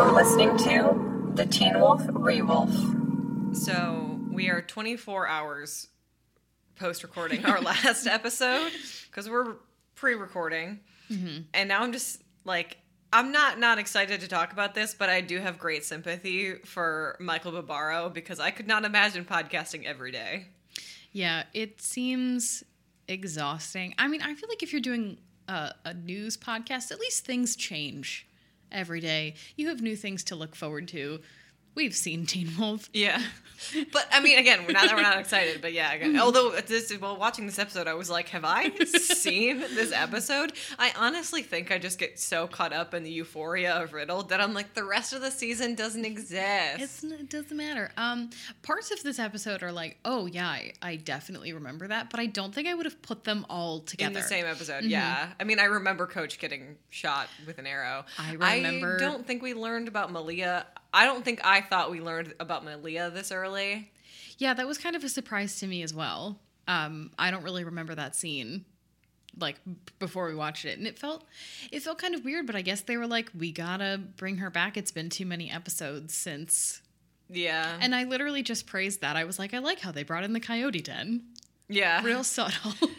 You're listening to the Teen Wolf Rewolf. So we are 24 hours post recording our last episode because we're pre recording. Mm-hmm. And now I'm just like, I'm not not excited to talk about this, but I do have great sympathy for Michael Barbaro because I could not imagine podcasting every day. Yeah, it seems exhausting. I mean, I feel like if you're doing a, a news podcast, at least things change every day. You have new things to look forward to. We've seen Teen Wolf. Yeah, but I mean, again, we're not that we're not excited, but yeah. Again, although this, while watching this episode, I was like, have I seen this episode? I honestly think I just get so caught up in the euphoria of Riddle that I'm like, the rest of the season doesn't exist. It's, it doesn't matter. Um, parts of this episode are like, oh yeah, I, I definitely remember that, but I don't think I would have put them all together. in the same episode, yeah. I mean, I remember Coach getting shot with an arrow. I remember- I don't think we learned about Malia. I don't think I thought we learned about Malia this early. Yeah, that was kind of a surprise to me as well. Um, I don't really remember that scene like before we watched it. And it felt it felt kind of weird but i guess they were like we gotta bring her back. It's been too many episodes since. Yeah, and i literally just praised that. I was like i like how they brought in the coyote den. Yeah. real subtle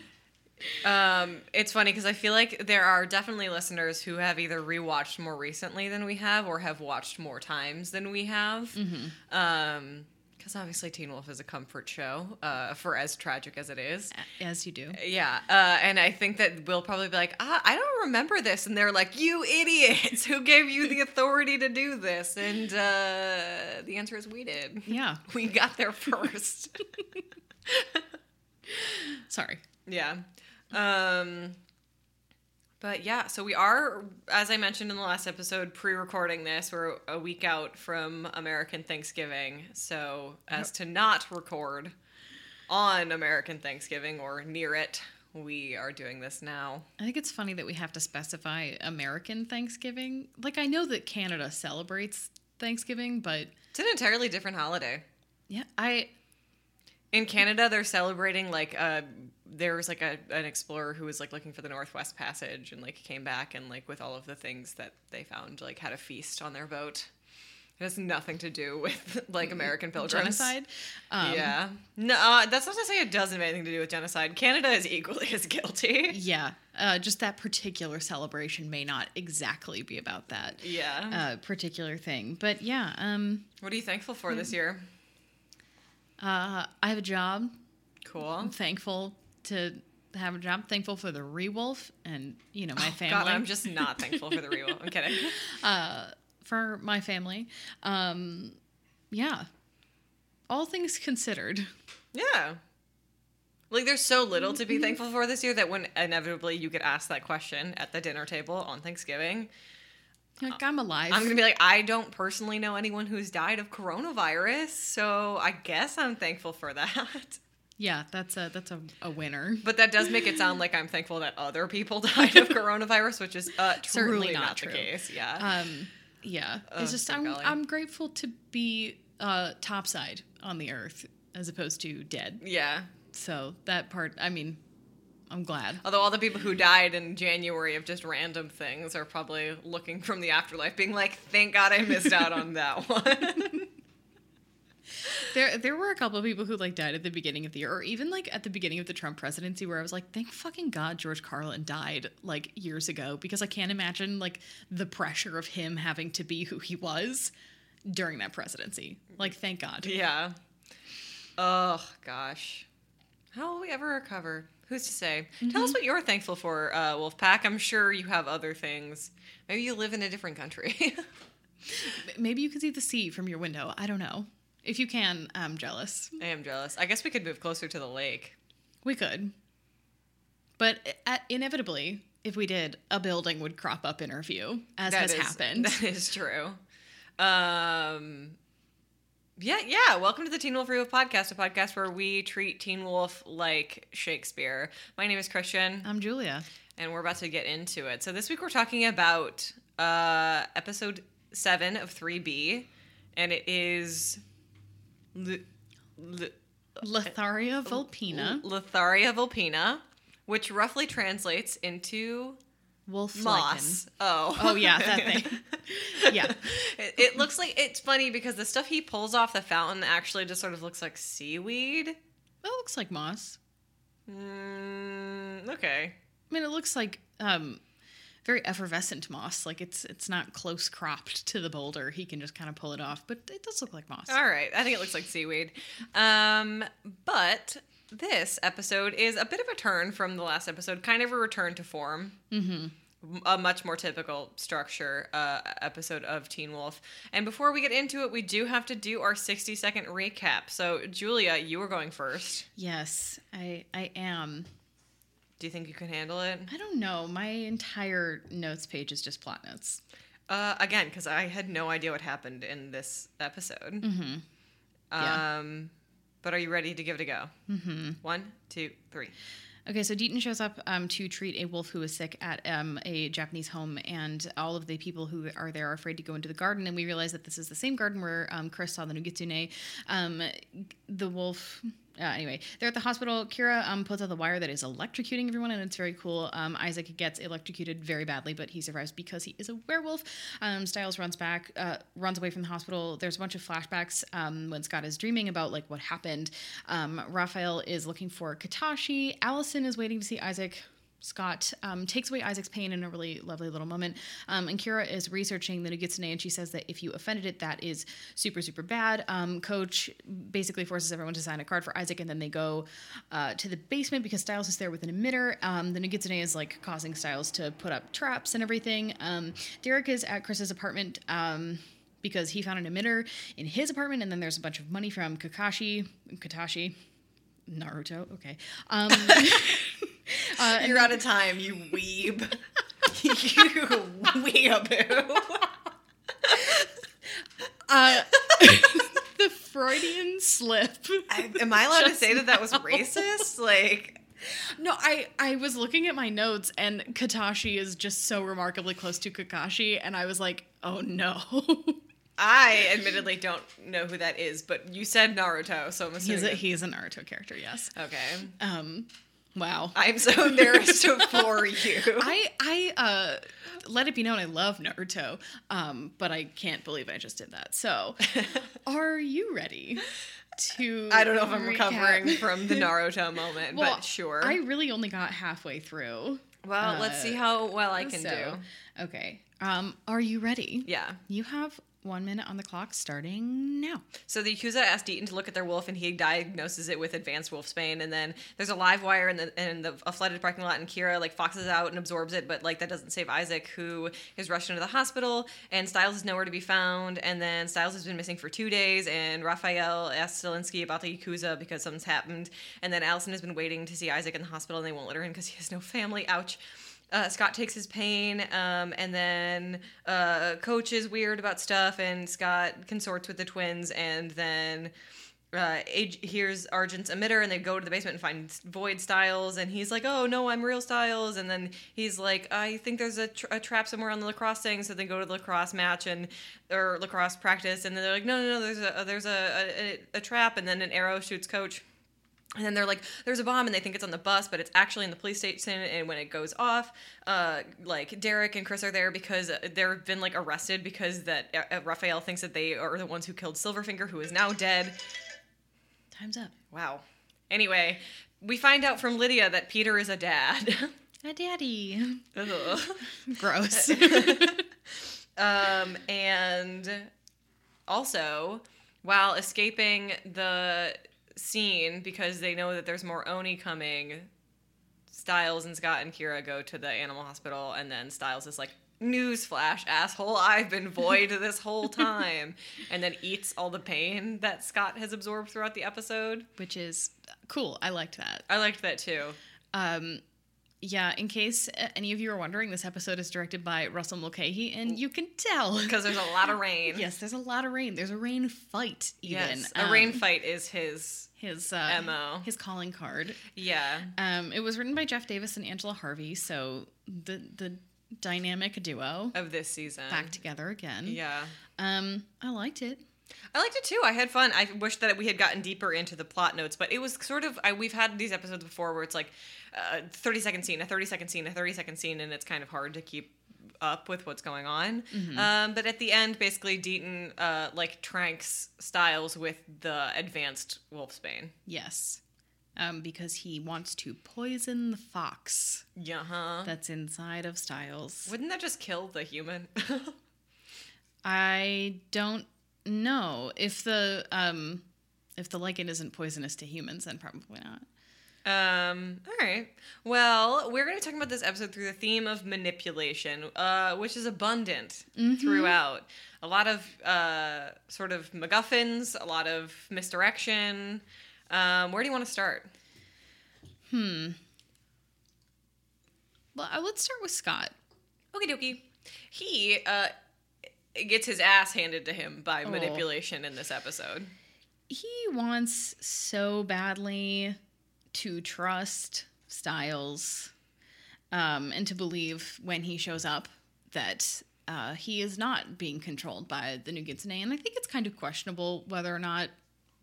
Um, it's funny because I feel like there are definitely listeners who have either rewatched more recently than we have, or have watched more times than we have. Mm-hmm. Um, because obviously Teen Wolf is a comfort show, uh, for as tragic as it is. as you do Yeah, uh, and I think that we'll probably be like, ah, I don't remember this, and they're like, you idiots, who gave you the authority to do this? And uh, the answer is we did. yeah We got there first. sorry Yeah. Um but yeah, so we are as I mentioned in the last episode pre-recording this. We're a week out from American Thanksgiving. So as to not record on American Thanksgiving or near it, we are doing this now. i think it's funny that we have to specify american thanksgiving like i know that canada celebrates thanksgiving but It's an entirely different holiday. yeah i In Canada, they're celebrating like uh there was like a an explorer who was like looking for the Northwest Passage and like came back and like with all of the things that they found like had a feast on their boat. It has nothing to do with like American pilgrims. genocide um, yeah. No, uh, that's not to say it doesn't have anything to do with genocide. Canada is equally as guilty. Yeah, uh, just that particular celebration may not exactly be about that Yeah. uh, particular thing. But yeah, um, what are you thankful for this year? uh, I have a job. Cool. I'm thankful to have a job. Thankful for the Rewolf and you know my family. Oh, God, I'm just not thankful for the real. I'm kidding. Uh, for my family. Um, yeah, all things considered. Yeah. Like there's so little to be mm-hmm. thankful for this year that when inevitably you get asked that question at the dinner table on Thanksgiving, Like uh, I'm alive. I'm gonna be like, I don't personally know anyone who's died of coronavirus, so I guess I'm thankful for that. yeah, that's a that's a, a winner. But that does make it sound like I'm thankful that other people died of coronavirus, which is uh, Certainly not not, the case. Yeah. Um, yeah, Oh, it's just I'm golly. I'm grateful to be uh, topside on the earth as opposed to dead. yeah. So that part, I mean, I'm glad. Although all the people who died in January of just random things are probably looking from the afterlife, being like, "Thank God I missed out on that one." There, there were a couple of people who like died at the beginning of the year, or even like at the beginning of the Trump presidency, where I was like, "Thank fucking God George Carlin died like years ago," because I can't imagine like the pressure of him having to be who he was during that presidency. Like, thank God. Yeah. Oh gosh. How will we ever recover? Who's to say? Tell us what you're thankful for, uh, Wolfpack. I'm sure you have other things. Maybe you live in a different country. Maybe you can see the sea from your window. I don't know. If you can, I'm jealous. I am jealous. I guess we could move closer to the lake. We could, but uh, inevitably, if we did, a building would crop up in our view, as That has is- happened. That is true. Um, yeah, yeah. Welcome to the Teen Wolf Review podcast, a podcast where we treat Teen Wolf like Shakespeare. My name is Christian. I'm Julia. and we're about to get into it. So this week we're talking about uh, episode seven of three B, and it is L- L- Letharia vulpina. Letharia vulpina, which roughly translates into wolf Moss. Oh. Oh, yeah, that thing. Yeah. It, it looks like it's funny because the stuff he pulls off the fountain actually just sort of looks like seaweed. That looks like moss. Mm, okay. I mean, it looks like um, very effervescent moss. Like it's it's not close cropped to the boulder. He can just kind of pull it off, but it does look like moss. All right. I think it looks like seaweed. Um, but this episode is a bit of a turn from the last episode, kind of a return to form. Mm-hmm. A much more typical structure uh, episode of Teen Wolf. And before we get into it, we do have to do our 60 second recap. So, Julia, you were going first. Yes, I I am. Do you think you can handle it? I don't know. My entire notes page is just plot notes. Uh, again, because I had no idea what happened in this episode. Mm-hmm. Yeah. Um, but are you ready to give it a go? Mm-hmm. One, two, three. Okay, so Deaton shows up um, to treat a wolf who is sick at um, a Japanese home, and all of the people who are there are afraid to go into the garden. And we realize that this is the same garden where um, Chris saw the Nogitsune. Um, the wolf. Uh, anyway, they're at the hospital. Kira um, out the wire that is electrocuting everyone, and it's very cool. Um, Isaac gets electrocuted very badly, but he survives because he is a werewolf. Um, Stiles runs back, uh, runs away from the hospital. There's a bunch of flashbacks um, when Scott is dreaming about like what happened. Um, Rafael is looking for Katashi. Allison is waiting to see Isaac. Scott um, takes away Isaac's pain in a really lovely little moment. Um, and Kira is researching the Nogitsune, and she says that if you offended it, that is super, super bad. Um, Coach basically forces everyone to sign a card for Isaac, and then they go uh, to the basement because Stiles is there with an emitter. Um, the Nogitsune is like causing Stiles to put up traps and everything. Um, Derek is at Chris's apartment. Um, because he found an emitter in his apartment, and then there's a bunch of money from Kakashi, Katashi, Naruto. Okay. Uh, You're out of time, you weeb. you weeaboo. uh, the Freudian slip. I- Am I allowed to say that that was racist? Like, No, I I was looking at my notes and Katashi is just so remarkably close to Kakashi, and I was like, oh no. I admittedly don't know who that is, but you said Naruto, so I'm assuming. he's a he's a Naruto character, yes. okay. Um, wow. I'm so embarrassed for you. I I uh let it be known I love Naruto, um, but I can't believe I just did that. So, are you ready to? I don't know if I'm recovering from the Naruto moment, Well, but sure. I really only got halfway through. well, let's uh, see how well I can so, do. Okay. Um, are you ready? Yeah. You have one minute on the clock starting now. So the Yakuza asked Eaton to look at their wolf, and he diagnoses it with advanced wolfsbane. And then there's a live wire in the in the a flooded parking lot, and Kira like foxes out and absorbs it, but like that doesn't save Isaac, who is rushed into the hospital. And Stiles is nowhere to be found. And then Stiles has been missing for two days. And Rafael asks Stilinski about the Yakuza because something's happened. And then Allison has been waiting to see Isaac in the hospital, and they won't let her in because he has no family. Ouch. Uh, Scott takes his pain, um, and then uh, Coach is weird about stuff, and Scott consorts with the twins, and then uh, Age hears Argent's emitter, and they go to the basement and find Void Stiles, and he's like, "Oh no, I'm real Stiles," and then he's like, "I think there's a, tra- a trap somewhere on the lacrosse thing," so they go to the lacrosse match and or lacrosse practice, and then they're like, "No, no, no, there's a there's a, a, a trap," and then an arrow shoots Coach. And then they're like, "There's a bomb," and they think it's on the bus, but it's actually in the police station. And when it goes off, uh, like Derek and Chris are there because uh, they've been like arrested because that uh, Rafael thinks that they are the ones who killed Silverfinger, who is now dead. Time's up. Wow. Anyway, we find out from Lydia that Peter is a dad. A daddy. Gross. um, and also, while escaping the scene because they know that there's more Oni coming, Stiles and Scott and Kira go to the animal hospital, and then Stiles is like, Newsflash, asshole, I've been void this whole time. and then eats all the pain that Scott has absorbed throughout the episode. Which is cool. I liked that. I liked that too. Um, yeah, in case uh, any of you are wondering, this episode is directed by Russell Mulcahy, and you can tell. Because there's a lot of rain. Yes, there's a lot of rain. There's a rain fight, even. Yes. A Um, rain fight is his. His uh, MO. his calling card. Yeah. Um, it was written by Jeff Davis and Angela Harvey, so the the dynamic duo Of this season. back together again. Yeah. Um, I liked it. I liked it too. I had fun. I wish that we had gotten deeper into the plot notes, but it was sort of. I, we've had these episodes before where it's like a 30 second scene, a 30 second scene, a 30 second scene, and it's kind of hard to keep up with what's going on. Um, but at the end, basically, Deaton uh, like tranks Stiles with the advanced Wolfsbane. Yes. Um, because he wants to poison the fox Yeah, huh? that's inside of Stiles. Wouldn't that just kill the human? I don't know if the um if the lichen isn't poisonous to humans, then probably not. Um, all right. Well, we're going to be talking about this episode through the theme of manipulation, uh, which is abundant throughout. A lot of uh, sort of MacGuffins, a lot of misdirection. Um, where do you want to start? Hmm. Well, let's start with Scott. Okie dokie. He uh, gets his ass handed to him by manipulation in this episode. He wants so badly to trust Stiles um, and to believe when he shows up that uh, he is not being controlled by the Nogitsune. And I think it's kind of questionable whether or not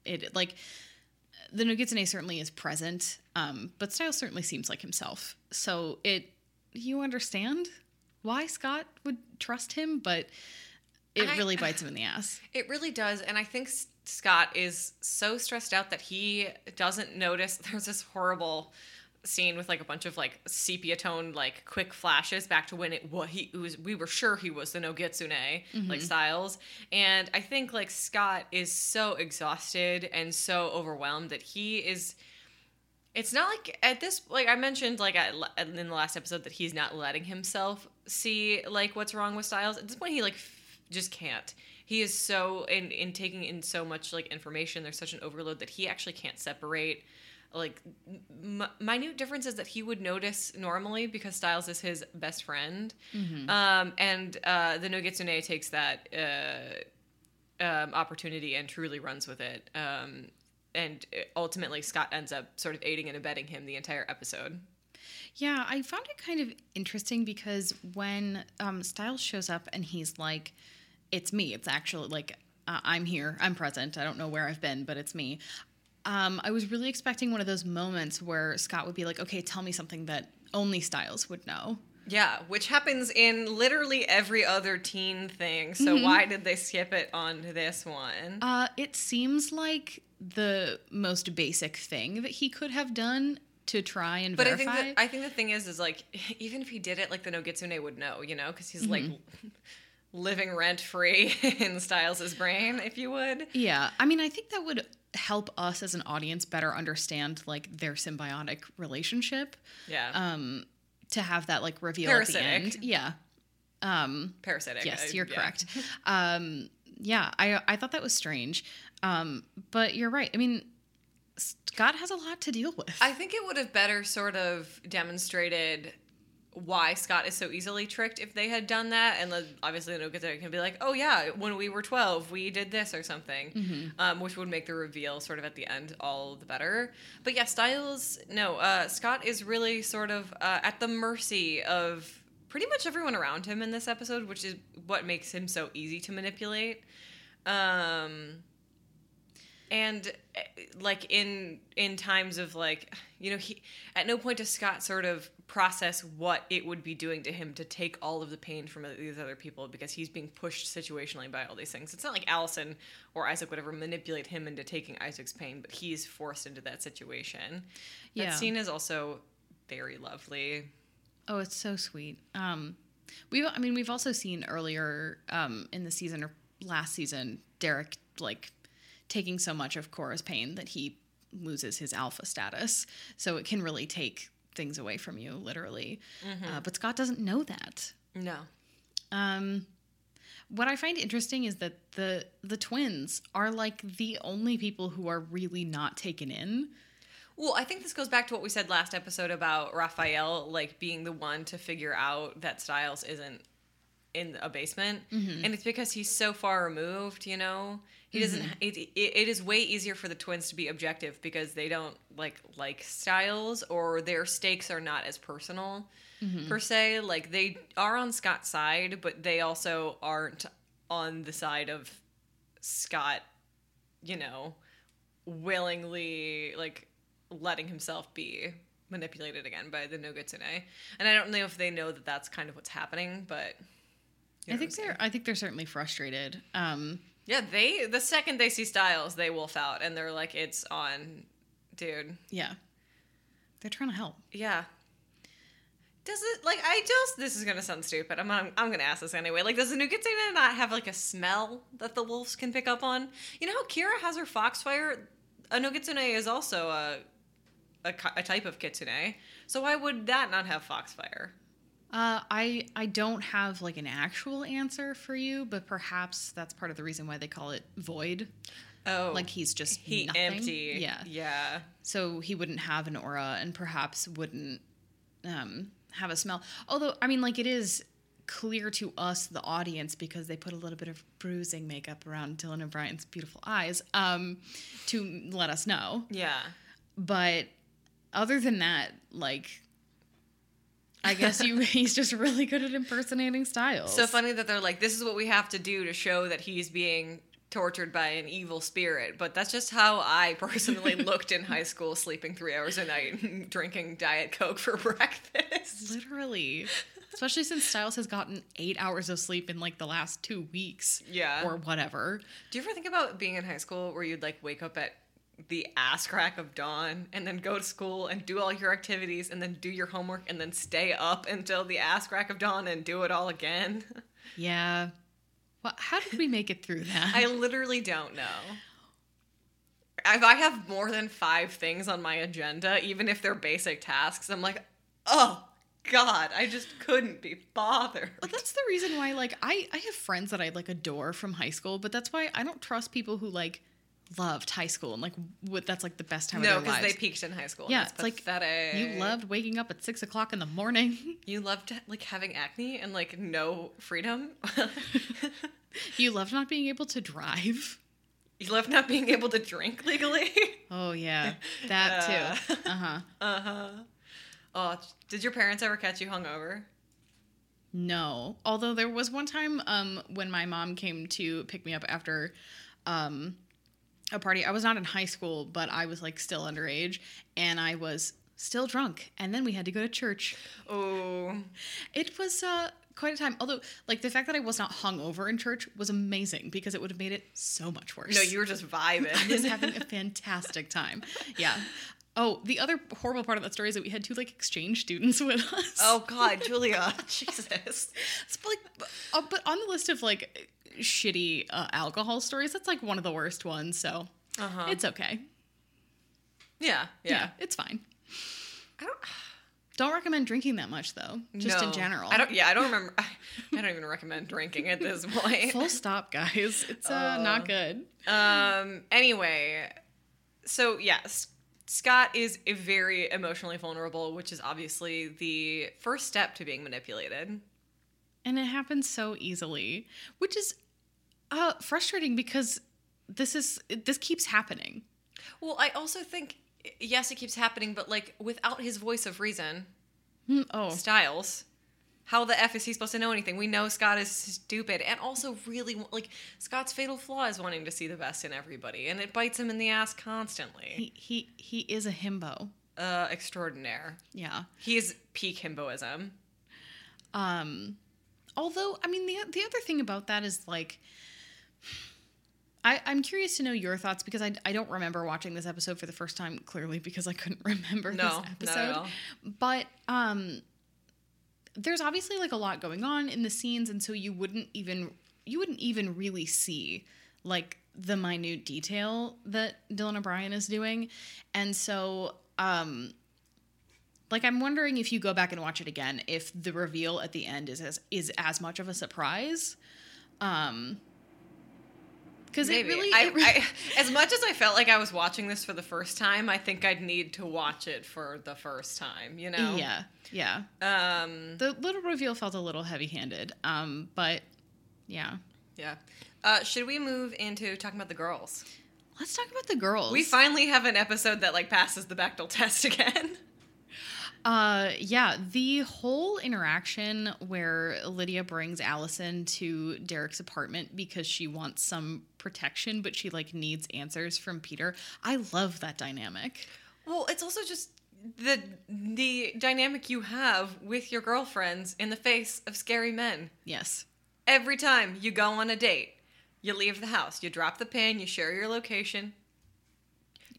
it, like, the Nogitsune certainly is present, um, but Stiles certainly seems like himself. So it, you understand why Scott would trust him, but it I- really bites him in the ass. It really does, and I think Scott is so stressed out that he doesn't notice. There's this horrible scene with like a bunch of like sepia tone like quick flashes back to when it what he it was we were sure he was the Nogitsune like mm-hmm. Stiles and I think like Scott is so exhausted and so overwhelmed that he is it's not like at this like I mentioned like at, in the last episode that he's not letting himself see like what's wrong with Stiles. At this point, he like just can't. He is so in in taking in so much like information. There's such an overload that he actually can't separate like m- minute differences that he would notice normally because Stiles is his best friend. Um, and uh, the Nogitsune takes that. Uh, um, opportunity and truly runs with it. Um, and ultimately, Scott ends up sort of aiding and abetting him the entire episode. Yeah, I found it kind of interesting because when um, Stiles shows up and he's like, "It's me. It's actually like uh, I'm here. I'm present. I don't know where I've been, but it's me." Um, I was really expecting one of those moments where Scott would be like, "Okay, tell me something that only Stiles would know." Yeah, which happens in literally every other teen thing. So why did they skip it on this one? Uh, it seems like the most basic thing that he could have done to try and but I verify. think that, I think the thing is, is like even if he did it, like the Nogitsune would know, you know, because he's like living rent free in Stiles' brain, if you would. Yeah, I mean, I think that would help us as an audience better understand like their symbiotic relationship. Yeah, Um, to have that like reveal at the Parasitic. end. Yeah. Um, parasitic. yes, you're yeah. correct. Um, yeah, I I thought that was strange. Um, but you're right. I mean, Scott has a lot to deal with. I think it would have better sort of demonstrated why Scott is so easily tricked if they had done that, and then obviously the Nogitsune can be like, "Oh yeah, when we were twelve, we did this or something," um, which would make the reveal sort of at the end all the better. But yeah, Stiles, no, uh, Scott is really sort of uh, at the mercy of pretty much everyone around him in this episode, which is what makes him so easy to manipulate. Um, and eh, like in in times of like you know he at no point does scott sort of process what it would be doing to him to take all of the pain from these other people because he's being pushed situationally by all these things it's not like allison or isaac would ever manipulate him into taking isaac's pain but he's forced into that situation Yeah. that scene is also very lovely Oh, it's so sweet. Um, we, I mean, we've also seen earlier um, in the season or last season, Derek like taking so much of Cora's pain that he loses his alpha status. So it can really take things away from you, literally. Uh, but Scott doesn't know that. no Um, what I find interesting is that the the twins are like the only people who are really not taken in. Well, I think this goes back to what we said last episode about Rafael like being the one to figure out that Stiles isn't in a basement, and it's because he's so far removed. You know, he doesn't. It, it, it is way easier for the twins to be objective because they don't like like Stiles or their stakes are not as personal per se. Like they are on Scott's side, but they also aren't on the side of Scott, you know, willingly like letting himself be manipulated again by the Nogitsune. And I don't know if they know that that's kind of what's happening, but you know I think what I'm saying. they're I think they're certainly frustrated. Um, yeah, they the second they see Stiles, they wolf out and they're like, "It's on, dude." yeah, they're trying to help. Yeah. Does it like I just this is gonna sound stupid. I'm I'm, I'm gonna ask this anyway. Like, does the Nogitsune not have like a smell that the wolves can pick up on? You know how Kira has her foxfire. A Nogitsune is also a, a a type of kitsune. So why would that not have foxfire? Uh, I I don't have like an actual answer for you, but perhaps that's part of the reason why they call it void. Oh, Like he's just he nothing. empty. Yeah. yeah. So he wouldn't have an aura, and perhaps wouldn't um, have a smell. Although I mean, like it is clear to us, the audience, because they put a little bit of bruising makeup around Dylan O'Brien's beautiful eyes um, to let us know. Yeah. But other than that, like. I guess you he's just really good at impersonating Stiles. So funny that they're like, this is what we have to do to show that he's being tortured by an evil spirit. But that's just how I personally looked in high school, sleeping three hours a night, and drinking Diet Coke for breakfast. Literally. Especially since Stiles has gotten eight hours of sleep in like the last two weeks. Yeah. Or whatever. Do you ever think about being in high school where you'd like wake up at the ass crack of dawn and then go to school and do all your activities and then do your homework and then stay up until the ass crack of dawn and do it all again? Yeah. Well, how did we make it through that? I literally don't know. If I have more than five things on my agenda, even if they're basic tasks, I'm like, oh God, I just couldn't be bothered. Well, that's the reason why, like, I, I have friends that I like adore from high school, but that's why I don't trust people who like loved high school and like what that's like the best time No, of their lives. No, because they peaked in high school. yeah, it's like pathetic. you loved waking up at six o'clock in the morning. You loved like having acne and like no freedom. you loved not being able to drive. you loved not being able to drink legally. Oh yeah, that Yeah. too. Uh huh. Uh huh. Oh, did your parents ever catch you hungover? No. Although there was one time um when my mom came to pick me up after um a party. I was not in high school, but I was like still underage and I was still drunk and then we had to go to church. Oh, It was uh quite a time. Although like the fact that I was not hungover in church was amazing because it would have made it so much worse. no, you were just vibing. I was having a fantastic time. Yeah. Oh, the other horrible part of that story is that we had two like exchange students with us. oh God, Julia, Jesus. It's like, uh, but on the list of like shitty uh, alcohol stories, that's like one of the worst ones. So Uh-huh. it's okay. Yeah, yeah. it's fine. I don't. Don't recommend drinking that much though. Just in general. I don't. Yeah, I don't remember. I don't even recommend drinking at this point. Full stop, guys. It's uh, not good. Um. Anyway, so yes, Scott is very emotionally vulnerable, which is obviously the first step to being manipulated. And it happens so easily, which is uh, frustrating because this is this keeps happening. Well, I also think yes, it keeps happening, but like without his voice of reason, Hmm, Oh, Stiles. How the f is he supposed to know anything? We know Scott is stupid, and also really like Scott's fatal flaw is wanting to see the best in everybody, and it bites him in the ass constantly. he he he is a himbo. Uh, extraordinaire. Yeah. he is peak himboism. Um, although, I mean, the the other thing about that is like, I I'm curious to know your thoughts because I I don't remember watching this episode for the first time clearly because I couldn't remember No, this not episode. at all. But um, there's obviously like a lot going on in the scenes, and so you wouldn't even you wouldn't even really see like the minute detail that Dylan O'Brien is doing, and so um like I'm wondering if you go back and watch it again, if the reveal at the end is as is as much of a surprise. Um because it really, I, it really I, as much as I felt like I was watching this for the first time, I think I'd need to watch it for the first time. You know? yeah yeah Um. the little reveal felt a little heavy handed um but yeah Yeah. Uh, should we move into talking about the girls? let's talk about the girls We finally have an episode that like passes the Bechdel test again. Uh, yeah, the whole interaction where Lydia brings Allison to Derek's apartment because she wants some protection, but she like needs answers from Peter. I love that dynamic. Well, it's also just the the dynamic you have with your girlfriends in the face of scary men. Yes. Every time you go on a date, you leave the house, you drop the pin, you share your location.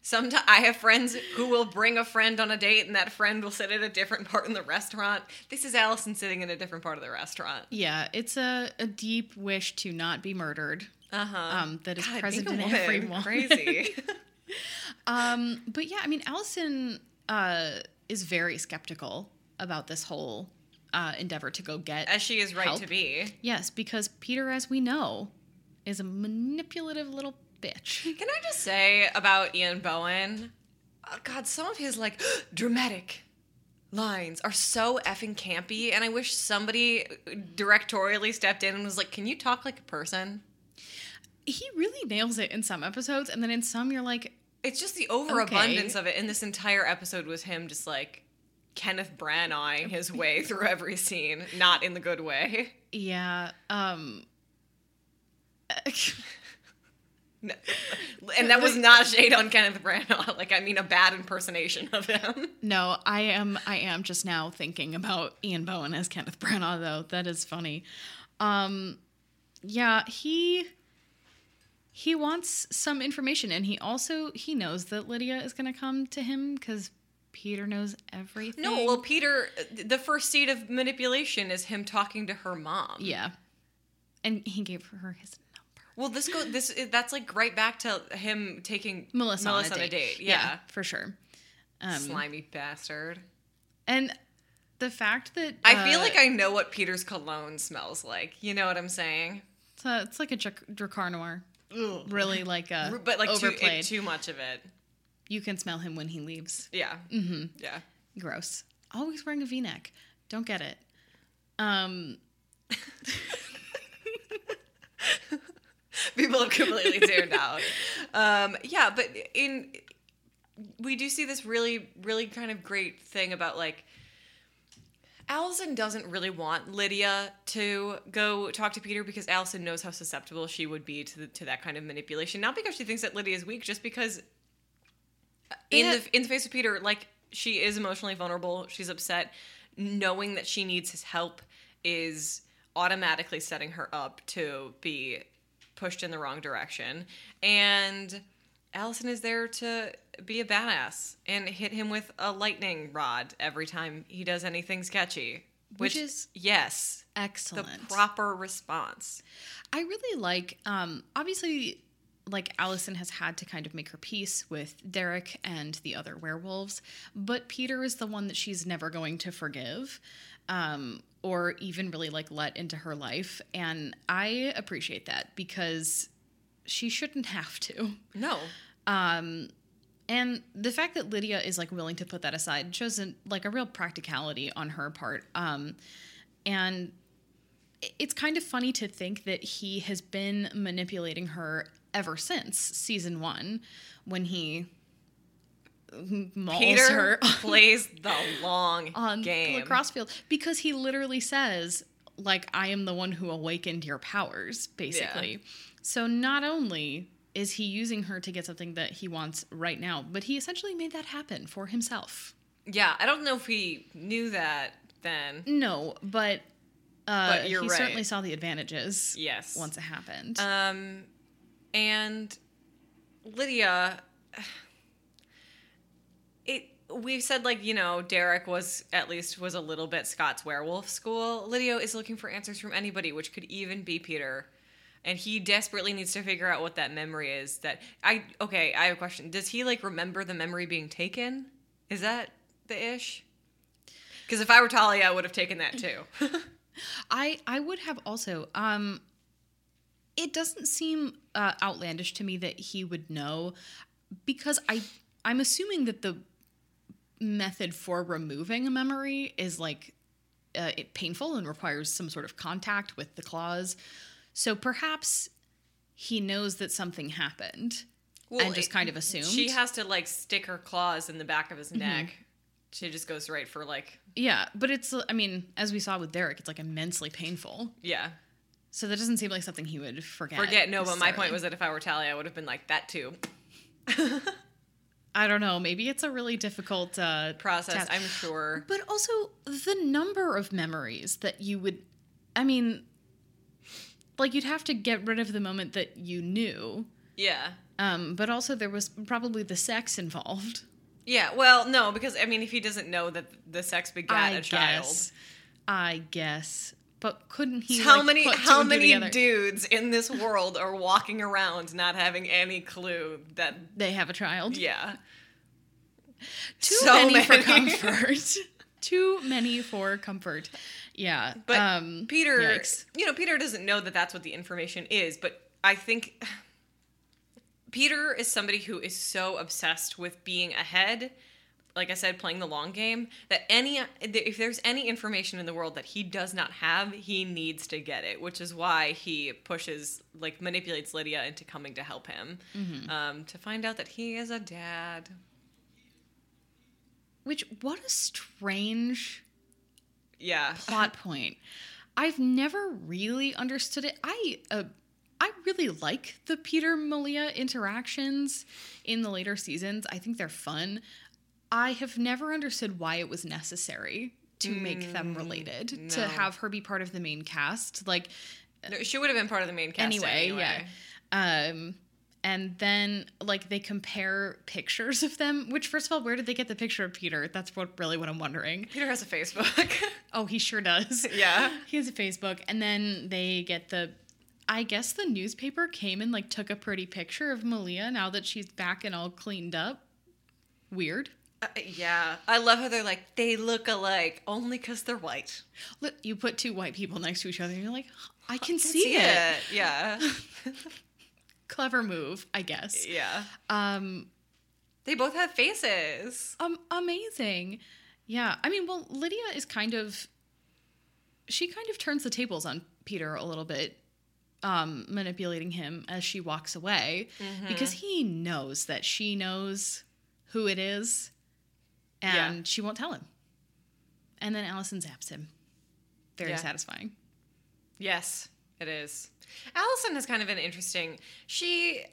Sometimes I have friends who will bring a friend on a date, and that friend will sit at a different part in the restaurant. This is Allison sitting in a different part of the restaurant. Yeah, it's a, a deep wish to not be murdered. Uh huh. Um, that is God, present in everyone. Crazy. Um, but yeah, I mean, Allison uh, is very skeptical about this whole uh, endeavor to go get As she is right help. to be. Yes, because Peter, as we know, is a manipulative little bitch. Can I just say about Ian Bohen? Oh, God, some of his like dramatic lines are so effing campy, and I wish somebody directorially stepped in and was like, "Can you talk like a person?" He really nails it in some episodes, and then in some, you're like, It's just the overabundance of it. And this entire episode was him just like Kenneth Branagh his way through every scene, not in the good way. yeah. Um, No. And that was not a shade on Kenneth Branagh. Like, I mean, a bad impersonation of him. no, I am. I am just now thinking about Ian Bohen as Kenneth Branagh, though. That is funny. Um, yeah, he he wants some information, and he also he knows that Lydia is going to come to him because Peter knows everything. No, well, Peter, the first seed of manipulation is him talking to her mom. yeah, and he gave her his. Well, this go this that's like right back to him taking Melissa, Melissa on a date. Yeah. for sure. Um, slimy bastard. and the fact that I feel uh, like I know what Peter's cologne smells like. You know what I'm saying? it's, a, it's like a Drac- Drakkar Noir. Really like a but like too, it, too much of it. you can smell him when he leaves. Yeah. Mm-hmm. Yeah. Gross. Always wearing a V-neck. Don't get it. Um, People have completely tuned out. Um, yeah, but in we do see this really, really kind of great thing about like Allison doesn't really want Lydia to go talk to Peter because Allison knows how susceptible she would be to the, to that kind of manipulation. Not because she thinks that Lydia is weak, just because in Yeah. the in the face of Peter, like she is emotionally vulnerable. She's upset. Knowing that she needs his help is automatically setting her up to be pushed in the wrong direction. And Allison is there to be a badass and hit him with a lightning rod every time he does anything sketchy. Which is yes, the excellent. proper response. I really like um obviously like Allison has had to kind of make her peace with Derek and the other werewolves, but Peter is the one that she's never going to forgive um or even really like let into her life and I appreciate that because she shouldn't have to. No. Um and the fact that Lydia is like willing to put that aside shows an, like a real practicality on her part. Um and it's kind of funny to think that he has been manipulating her ever since season one when he mauls Peter her plays the long on game. the lacrosse field because he literally says like i am the one who awakened your powers basically so not only is he using her to get something that he wants right now but he essentially made that happen for himself Yeah, I don't know if he knew that then. no but uh But you're he right. certainly saw the advantages Yes. once it happened Um, and Lydia, we've said like you know Derek was at least was a little bit Scott's werewolf school. Lydia is looking for answers from anybody, which could even be Peter. And he desperately needs to figure out what that memory is. That I okay. I have a question. Does he like remember the memory being taken? Is that the ish? Because if I were Talia, I would have taken that too. I I would have also. Um, it doesn't seem uh, outlandish to me that he would know, because I I'm assuming that the method for removing a memory is like uh, it painful and requires some sort of contact with the claws. So perhaps he knows that something happened and just it- kind of assumed. She has to like stick her claws in the back of his neck she just goes right for like, Yeah, but it's I mean, as we saw with Derek, it's like immensely painful. yeah, So that doesn't seem like something he would forget. forget. No, but my point was that if I were Tally, I would have been like that too. I don't know. Maybe it's a really difficult uh, Process, task. I'm sure. But also the number of memories that you would, I mean, like you'd have to get rid of the moment that you knew. Yeah. Um, but also there was probably the sex involved. Yeah, well, no, because I mean, if he doesn't know that the sex begat I a child. I guess. But couldn't he? how like, many how many dudes in this world are walking around not having any clue that? They have a child. Yeah, Too So many, for comfort. Too many for comfort. Yeah. but um, Peter, yikes. you know, Peter doesn't know that that's what the information is. But I think Peter is somebody who is so obsessed with being ahead. Like I said, playing the long game, that any if there's any information in the world that he does not have, he needs to get it, which is why he pushes, like, manipulates Lydia into coming to help him, Mm-hmm. um, to find out that he is a dad. Which what a strange Yeah, plot point. I've never really understood it. I uh, I really like the Peter Malia interactions in the later seasons. I think they're fun. I have never understood why it was necessary to make them related to Mm, have her be part of the main cast. Like No, she would have been part of the main cast anyway, anyway. yeah. Um and then like they compare pictures of them, which first of all, where did they get the picture of Peter? That's what really what I'm wondering. Peter has a Facebook. Oh, he sure does. yeah. He has a Facebook, and then they get the. I guess the newspaper came and like took a pretty picture of Malia now that she's back and all cleaned up. Weird. Uh, yeah, I love how they're like they look alike only because they're white. Look, you put two white people next to each other, and you're like, I can I see, it. Yeah, Clever move, I guess. yeah. Um, They both have faces. um, amazing. Yeah, I mean, well, Lydia is kind of. She kind of turns the tables on Peter a little bit, um, manipulating him as she walks away because he knows that she knows who it is, and Yeah. she won't tell him. And then Allison zaps him. Very Yeah. satisfying. Yes, it is. Allison is kind of an interesting. She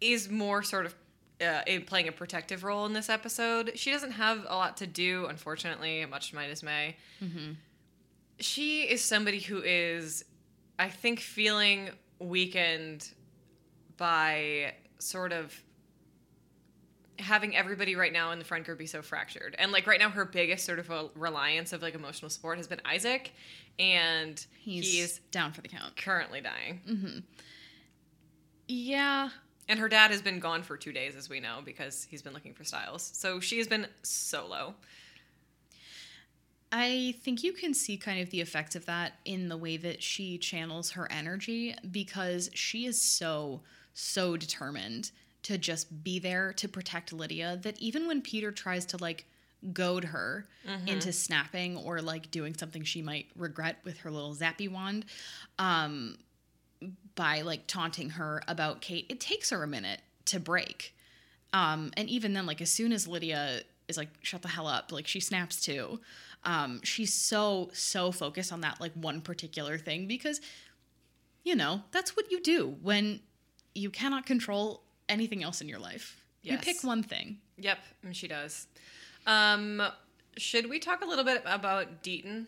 is more sort of uh, playing a protective role in this episode. She doesn't have a lot to do, unfortunately, much to my dismay. She is somebody who is, I think, feeling weakened by sort of having everybody right now in the friend group be so fractured. And like right now, her biggest sort of a reliance of like emotional support has been Isaac, and He's, he's down for the count. currently dying. Mm-hmm. Yeah, And her dad has been gone for two days, as we know, because he's been looking for Stiles. So she has been solo. I think you can see kind of the effects of that in the way that she channels her energy because she is so, so determined to just be there to protect Lydia that even when Peter tries to like goad her into snapping or like doing something she might regret with her little zappy wand, um, by like taunting her about Kate, it takes her a minute to break. Um, and even then, like as soon as Lydia is like, shut the hell up, like she snaps too. Um, she's so, so focused on that like one particular thing because, you know, that's what you do when you cannot control anything else in your life. You pick one thing. Yep, and she does. Um, should we talk a little bit about Deaton?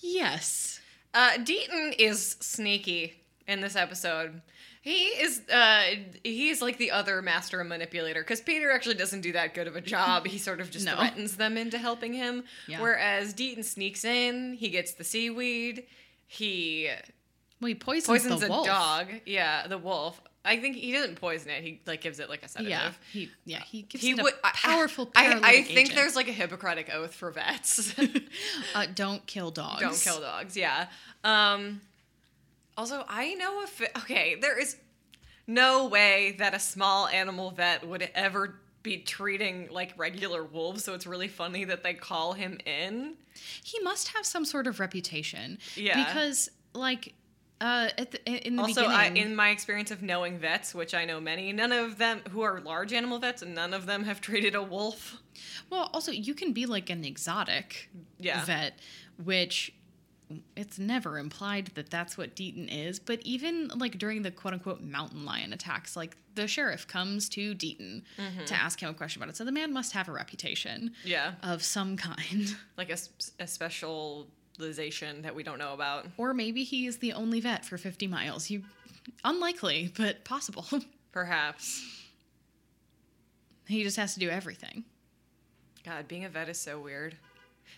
Yes. Uh, Deaton is sneaky in this episode. He is uh he's like the other master manipulator because Peter actually doesn't do that good of a job. He sort of just No. threatens them into helping him. Yeah. Whereas Deaton sneaks in, he gets the seaweed, he Well, he poisons, poisons a wolf. dog. Yeah, the wolf. I think he doesn't poison it. He like gives it like a sedative. Yeah, he yeah he gives He it a would I- powerful. I, I paralytic think agent. there's like a Hippocratic oath for vets. uh, don't kill dogs. Don't kill dogs. Yeah. Um. Also, I know if okay, there is no way that a small animal vet would ever be treating like regular wolves. So it's really funny that they call him in. He must have some sort of reputation. Yeah. Because like Uh, at the, in the Also, I, in my experience of knowing vets, which I know many, none of them who are large animal vets, none of them have treated a wolf. well, also you can be like an exotic Yeah. vet, which it's never implied that that's what Deaton is. But even like during the quote unquote mountain lion attacks, like the sheriff comes to Deaton Mm-hmm. to ask him a question about it. So the man must have a reputation Yeah. of some kind. Like a, a that we don't know about. Or maybe he is the only vet for 50 miles. You unlikely, but possible. Perhaps. he just has to do everything. God, being a vet is so weird.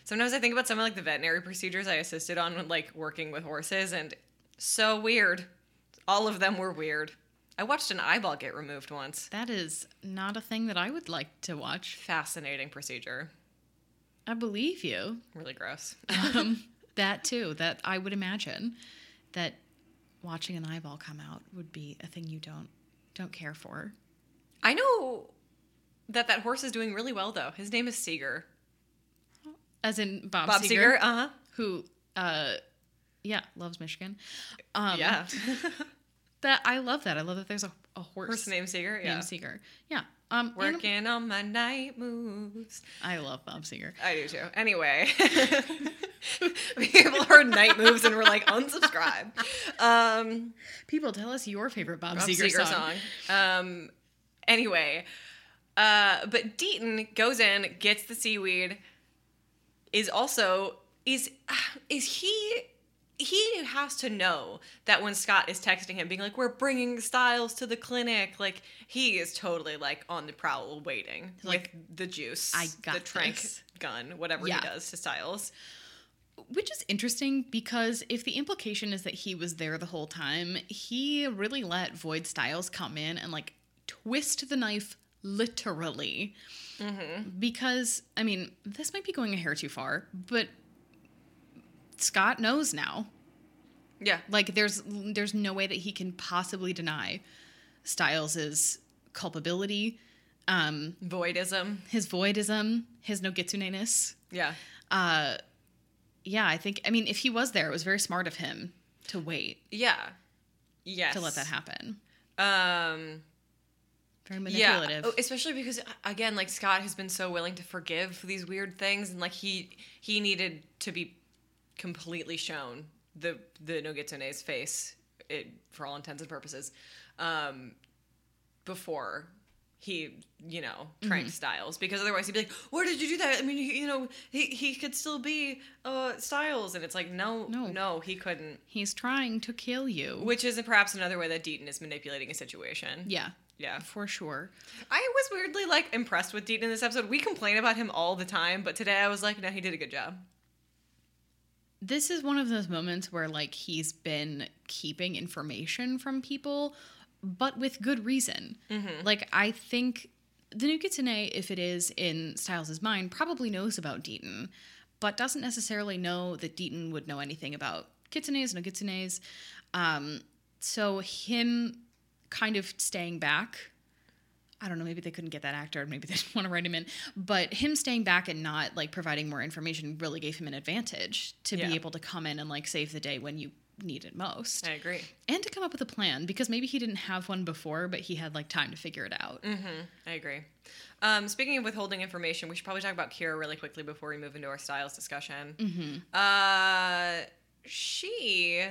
Sometimes I think about some of like the veterinary procedures I assisted on when like working with horses and so weird. All of them were weird. I watched an eyeball get removed once. That is not a thing that I would like to watch. Fascinating procedure. I believe you. Really gross. Um, that too. That I would imagine that watching an eyeball come out would be a thing you don't don't care for. I know that that horse is doing really well though. His name is Seeger. As in Bob, Bob Seger, Seeger, uh-huh. who uh yeah, loves Michigan. Um yeah. That I love that. I love that there's a, a horse, horse named Seeger, yeah. named Seeger. Yeah. Um Working on my night moves. I love Bob Seger. I do too. Anyway, people heard night moves and were like, unsubscribe. Um, People tell us your favorite Bob, Bob Seger, Seger song. song. Um, anyway, uh, but Deaton goes in, gets the seaweed. Is also is is he he has to know that when Scott is texting him, being like, "We're bringing Stiles to the clinic," like he is totally like on the prowl, waiting Like, the juice, "I got the trank this." gun, whatever Yeah. he does to Stiles. Which is interesting because if the implication is that he was there the whole time, he really let Void Stiles come in and like twist the knife literally. Because, I mean, this might be going a hair too far, but Scott knows now. Yeah, Like there's there's no way that he can possibly deny Stiles's culpability, um, voidism. his voidism, his Nogitsune-ness. Yeah, uh yeah i think i mean if he was there it was very smart of him to wait yeah, yes. to let that happen Um. very manipulative Yeah, oh, especially because again, like Scott has been so willing to forgive these weird things, and like he he needed to be completely shown the the Nogitsune's face, it, for all intents and purposes, um, before he you know tranked Stiles, because otherwise he'd be like, "Where did you do that?" I mean, he, you know, he he could still be uh Stiles, and it's like, no, No. no, he couldn't. he's trying to kill you Which is perhaps another way that Deaton is manipulating a situation. yeah Yeah. for sure I was weirdly like impressed with Deaton in this episode. We complain about him all the time, but today I was like, no, he did a good job. this is one of those moments where like he's been keeping information from people but with good reason like i think the Nogitsune if it is in Stiles's mind probably knows about deaton but doesn't necessarily know that deaton would know anything about kitsunes no kitsunes um, so him kind of staying back I don't know, maybe they couldn't get that actor, maybe they didn't want to write him in. But him staying back and not like providing more information really gave him an advantage to Yeah. be able to come in and like save the day when you need it most. I agree. And to come up with a plan because maybe he didn't have one before, but he had like time to figure it out. I agree. Um, speaking of withholding information, we should probably talk about Kira really quickly before we move into our Stiles discussion. Uh, she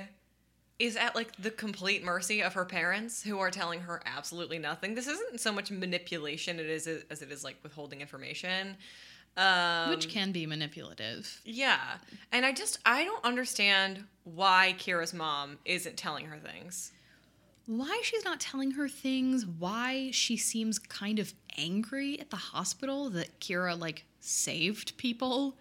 is at like the complete mercy of her parents who are telling her absolutely nothing. This isn't so much manipulation it is as it is like withholding information. Um, Which can be manipulative. Yeah. And I just I don't understand why Kira's mom isn't telling her things. Why she's not telling her things, why she seems kind of angry at the hospital that Kira like saved people.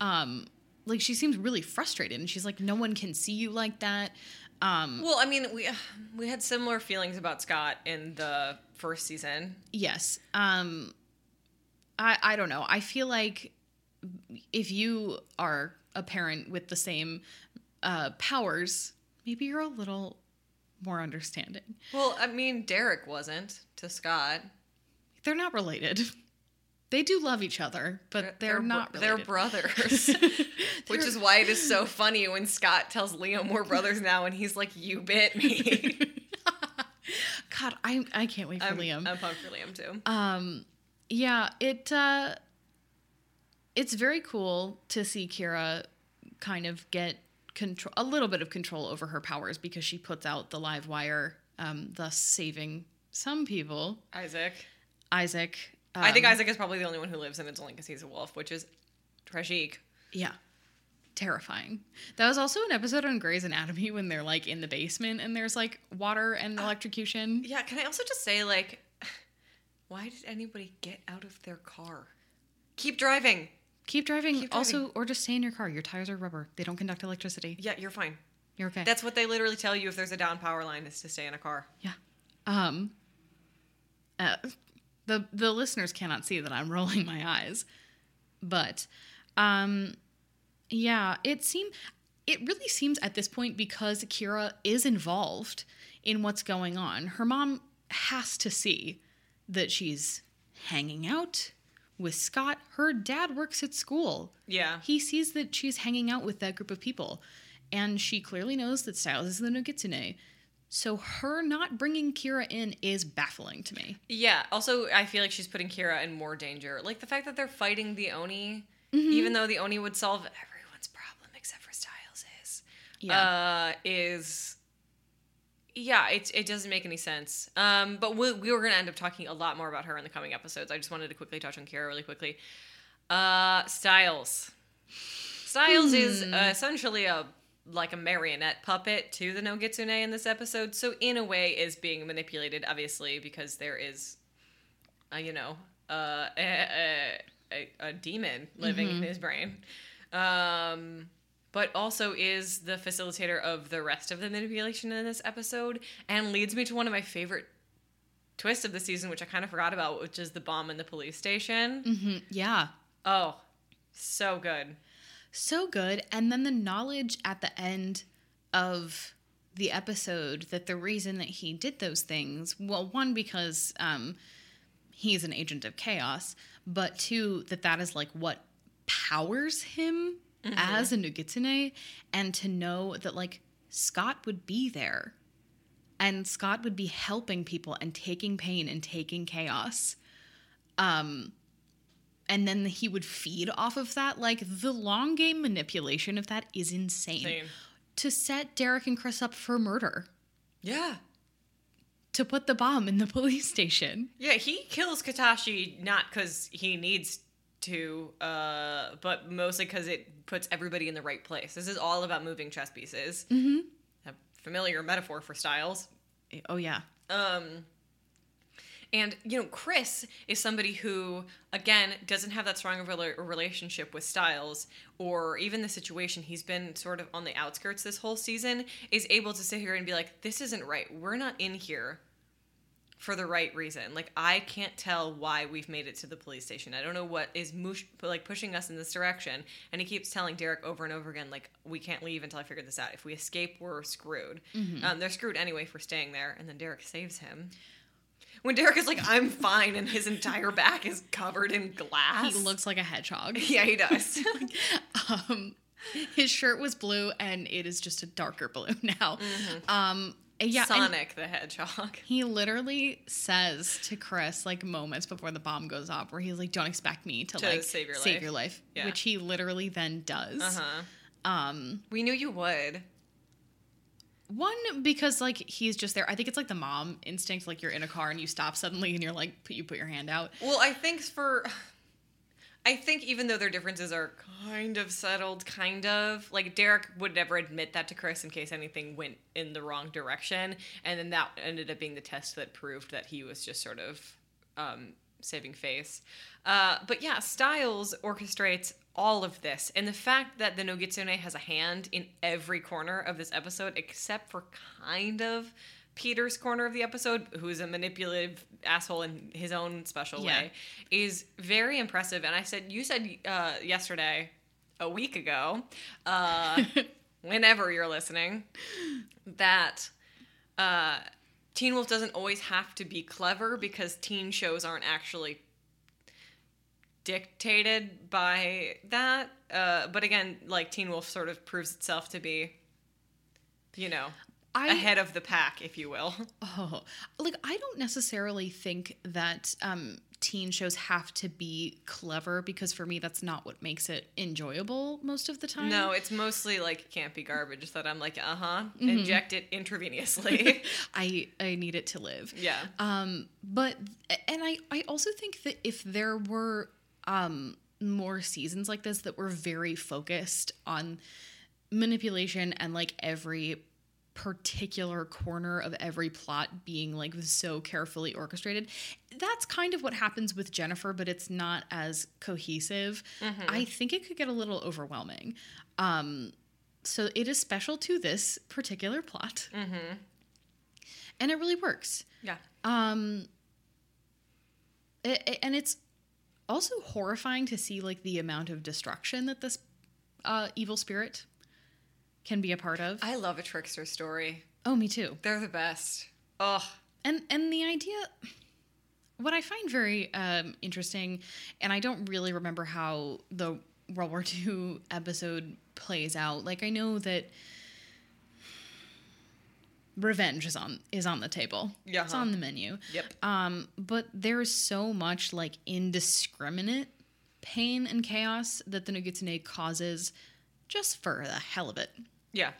Um like she seems really frustrated and she's like no one can see you like that. Um Well, I mean, we we had similar feelings about Scott in the first season. Yes. Um I I don't know. I feel like if you are a parent with the same uh powers, maybe you're a little more understanding. Well, I mean, Derek wasn't to Scott. They're not related. They do love each other, but they're, not They're related. brothers. Which is why it is so funny when Scott tells Liam we're brothers now, and he's like, "You bit me." God, I I can't wait for I'm, Liam. I'm pumped for Liam too. Um, yeah, it uh, it's very cool to see Kira kind of get control, a little bit of control over her powers because she puts out the live wire, um, thus saving some people. Isaac. Isaac. I think um, Isaac is probably the only one who lives, and it's only because he's a wolf, which is tragic. Yeah. Terrifying. That was also an episode on Grey's Anatomy when they're like in the basement and there's like water and electrocution. Yeah, can I also just say, like, why did anybody get out of their car? Keep driving. Keep driving. Keep driving. Also, or just stay in your car. Your tires are rubber. They don't conduct electricity. Yeah, you're fine. You're okay. That's what they literally tell you if there's a down power line is to stay in a car. Yeah. Um uh, the the listeners cannot see that I'm rolling my eyes. But um yeah, it seem it really seems at this point because Kira is involved in what's going on. Her mom has to see that she's hanging out with Scott. Her dad works at school. Yeah. He sees that she's hanging out with that group of people, and she clearly knows that Stiles is the Nogitsune. So her not bringing Kira in is baffling to me. Yeah. Also, I feel like she's putting Kira in more danger. Like the fact that they're fighting the Oni, Mm-hmm. even though the Oni would solve everyone's problem except for Stiles is, uh, is yeah, it it doesn't make any sense. Um, but we, we were gonna end up talking a lot more about her in the coming episodes. I just wanted to quickly touch on Kira really quickly. Uh, Stiles. Stiles is Hmm. uh, essentially a like a marionette puppet to the Nogitsune in this episode. So in a way, is being manipulated, obviously, because there is, uh, you know, uh, a, a, a demon living Mm-hmm. in his brain. Um, but also is the facilitator of the rest of the manipulation in this episode, and leads me to one of my favorite twists of the season, which I kind of forgot about, which is the bomb in the police station. Mhm, Yeah. Oh, so good. So good. And then the knowledge at the end of the episode that the reason that he did those things, well, one, because um, he's an agent of chaos, but two, that that is like what powers him as a Nogitsune, and to know that like Scott would be there and Scott would be helping people and taking pain and taking chaos. Um, and then he would feed off of that. Like the long game manipulation of that is insane. Same. To set Derek and Chris up for murder, Yeah. to put the bomb in the police station. Yeah, he kills Katashi not because he needs to, uh, but mostly because it puts everybody in the right place. This is all about moving chess pieces. Mm-hmm. A familiar metaphor for Stiles. Oh yeah, Um, and you know, Chris is somebody who, again, doesn't have that strong of a relationship with Stiles, or even the situation. He's been sort of on the outskirts this whole season. Is able to sit here and be like, "This isn't right. We're not in here for the right reason. Like, I can't tell why we've made it to the police station. I don't know what is mush- like pushing us in this direction." And he keeps telling Derek over and over again, like, "We can't leave until I figure this out. If we escape, we're screwed. Um, they're screwed anyway for staying there." And then Derek saves him. When Derek is like, I'm fine, and his entire back is covered in glass. he looks like a hedgehog. Yeah, he does. um, his shirt was blue, and it is just a darker blue now. Mm-hmm. Um, yeah, Sonic the Hedgehog. he literally says to Chris, like moments before the bomb goes off, where he's like, "Don't expect me to, To like save your life." your life," Yeah. which he literally then does. Uh huh. Um, We knew you would. One because like he's just there. I think it's like the mom instinct. Like you're in a car and you stop suddenly and you're like, put you put your hand out. Well, I think for. I think even though their differences are kind of settled, kind of like Derek would never admit that to Chris in case anything went in the wrong direction, and then that ended up being the test that proved that he was just sort of um, saving face. Uh, but yeah, Stiles orchestrates all of this, and the fact that the Nogitsune has a hand in every corner of this episode, except for kind of Peter's corner of the episode, who's a manipulative asshole in his own special Yeah. way, is very impressive. And I said, you said uh, yesterday, a week ago, uh, whenever you're listening, that uh, Teen Wolf doesn't always have to be clever because teen shows aren't actually dictated by that. Uh, but again, like Teen Wolf sort of proves itself to be, you know, I ahead of the pack, if you will. Oh, like I don't necessarily think that um, teen shows have to be clever because for me that's not what makes it enjoyable most of the time. No, it's mostly like campy garbage that I'm like, uh huh, Mm-hmm. inject it intravenously. I I need it to live. yeah. Um, but and I I also think that if there were um more seasons like this that were very focused on manipulation and like every particular corner of every plot being like so carefully orchestrated. That's kind of what happens with Jennifer, but it's not as cohesive. I think it could get a little overwhelming. Um, so it is special to this particular plot. And it really works. Yeah. Um, it, it- and it's also horrifying to see like the amount of destruction that this uh, evil spirit can be a part of. I love a trickster story. oh, me too. They're the best. Oh, And and the idea, what I find very um, interesting, and I don't really remember how the World War II episode plays out. Like I know that revenge is on is on the table. Yeah. It's on the menu. Yep. Um, but there's so much like indiscriminate pain and chaos that the Nogitsune causes just for the hell of it. yeah.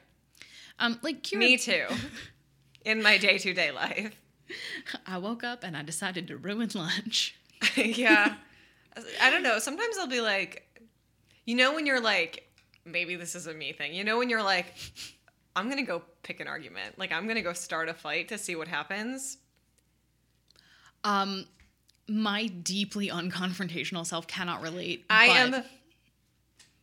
Um, like Kira, Me too. In my day to day life. I woke up and I decided to ruin lunch. yeah. I don't know. Sometimes I'll be like, you know, when you're like, maybe this is a me thing. You know, when you're like, I'm going to go pick an argument. Like, I'm going to go start a fight to see what happens. Um, my deeply unconfrontational self cannot relate. I am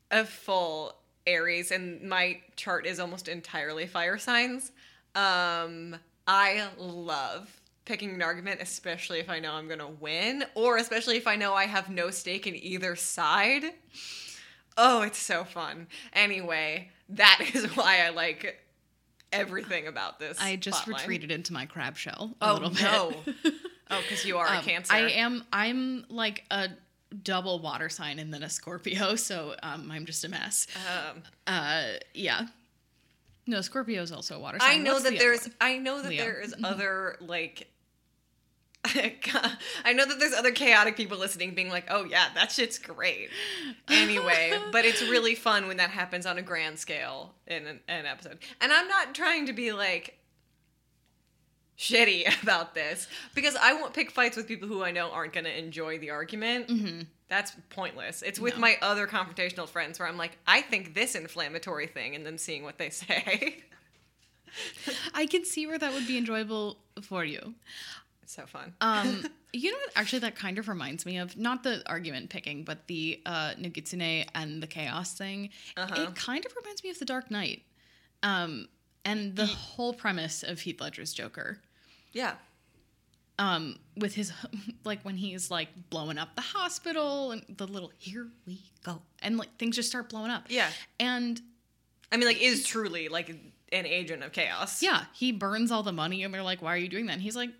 a full Aries, and my chart is almost entirely fire signs. Um, I love picking an argument, especially if I know I'm going to win, or especially if I know I have no stake in either side. Oh, it's so fun. Anyway, that is why I like everything about this. I just retreated into my crab shell a Oh little bit. no! oh, because you are a Um, Cancer. I am. I'm like a double water sign and then a Scorpio, so um, I'm just a mess. Um, Uh, yeah. No, Scorpio is also a water sign. I know What's that the there's? I know that Leo. there is other like I know that there's other chaotic people listening being like, "Oh yeah, that shit's great." Anyway, but it's really fun when that happens on a grand scale in an, an episode. And I'm not trying to be like shitty about this because I won't pick fights with people who I know aren't going to enjoy the argument. That's pointless. It's with No. my other confrontational friends where I'm like, I think this inflammatory thing, and then seeing what they say. I can see where that would be enjoyable for you. it's so fun. Um, you know what? Actually, that kind of reminds me of not the argument picking, but the uh, Nogitsune and the chaos thing. Uh-huh. It kind of reminds me of The Dark Knight, um, and the whole premise of Heath Ledger's Joker. Yeah. Um, with his like when he's like blowing up the hospital and the little here we go and like things just start blowing up. Yeah. And I mean, like, is truly like an agent of chaos. yeah, he burns all the money, and they're like, "Why are you doing that?" And he's like,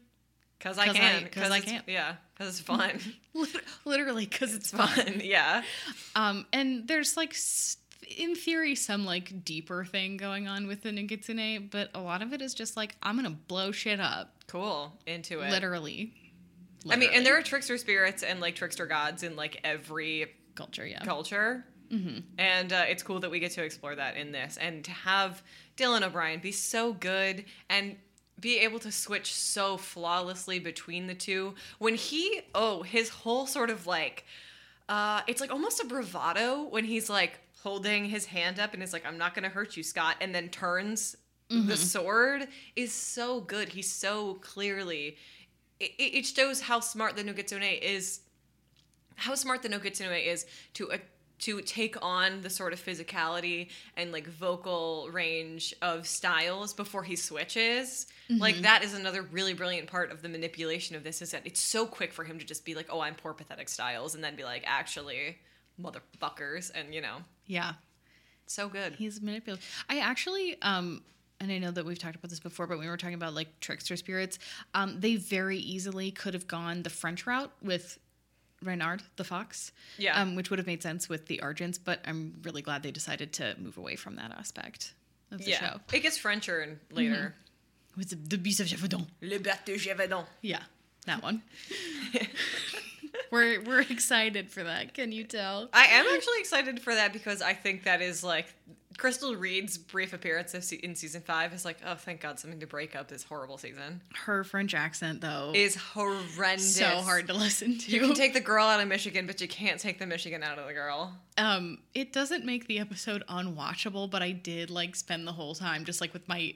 Because I 'Cause I- can. 'cause I it's- can. Yeah. Because it's fun. literally, because it's fun. fun. Yeah. Um, and there's like, in theory, some like deeper thing going on with the Nogitsune, but a lot of it is just like, I'm gonna blow shit up, Cool. Into it. literally. I mean, and there are trickster spirits and like trickster gods in like every culture, yeah. culture. Mm-hmm. And uh, it's cool that we get to explore that in this and to have Dylan O'Brien be so good and be able to switch so flawlessly between the two. When he, oh, his whole sort of like, uh, it's like almost a bravado when he's like holding his hand up and is like, I'm not going to hurt you, Scott, and then turns the sword is so good. He's so clearly, it, it shows how smart the Nogitsune is how smart the Nogitsune is to uh, to take on the sort of physicality and like vocal range of Stiles before he switches. Like that is another really brilliant part of the manipulation of this is that it's so quick for him to just be like, "Oh, I'm poor pathetic Stiles," and then be like, "Actually, motherfuckers," and you know, Yeah. so good. He's manipulative. I actually, um, and I know that we've talked about this before, but when we were talking about like trickster spirits, um, they very easily could have gone the French route with Reynard the fox. Yeah. Um, which would have made sense with the Argents, but I'm really glad they decided to move away from that aspect of the yeah. show. It gets Frencher in later. With the, the Beast of Gévaudan. Le Bat de Gévaudan. Yeah, that one. we're we're excited for that. Can you tell? I am actually excited for that because I think that is like Crystal Reed's brief appearance in season five is like, oh, thank God, something to break up this horrible season. Her French accent though Is horrendous. so hard to listen to. You can take the girl out of Michigan, but you can't take the Michigan out of the girl. um, it doesn't make the episode unwatchable, but I did like spend the whole time just like with my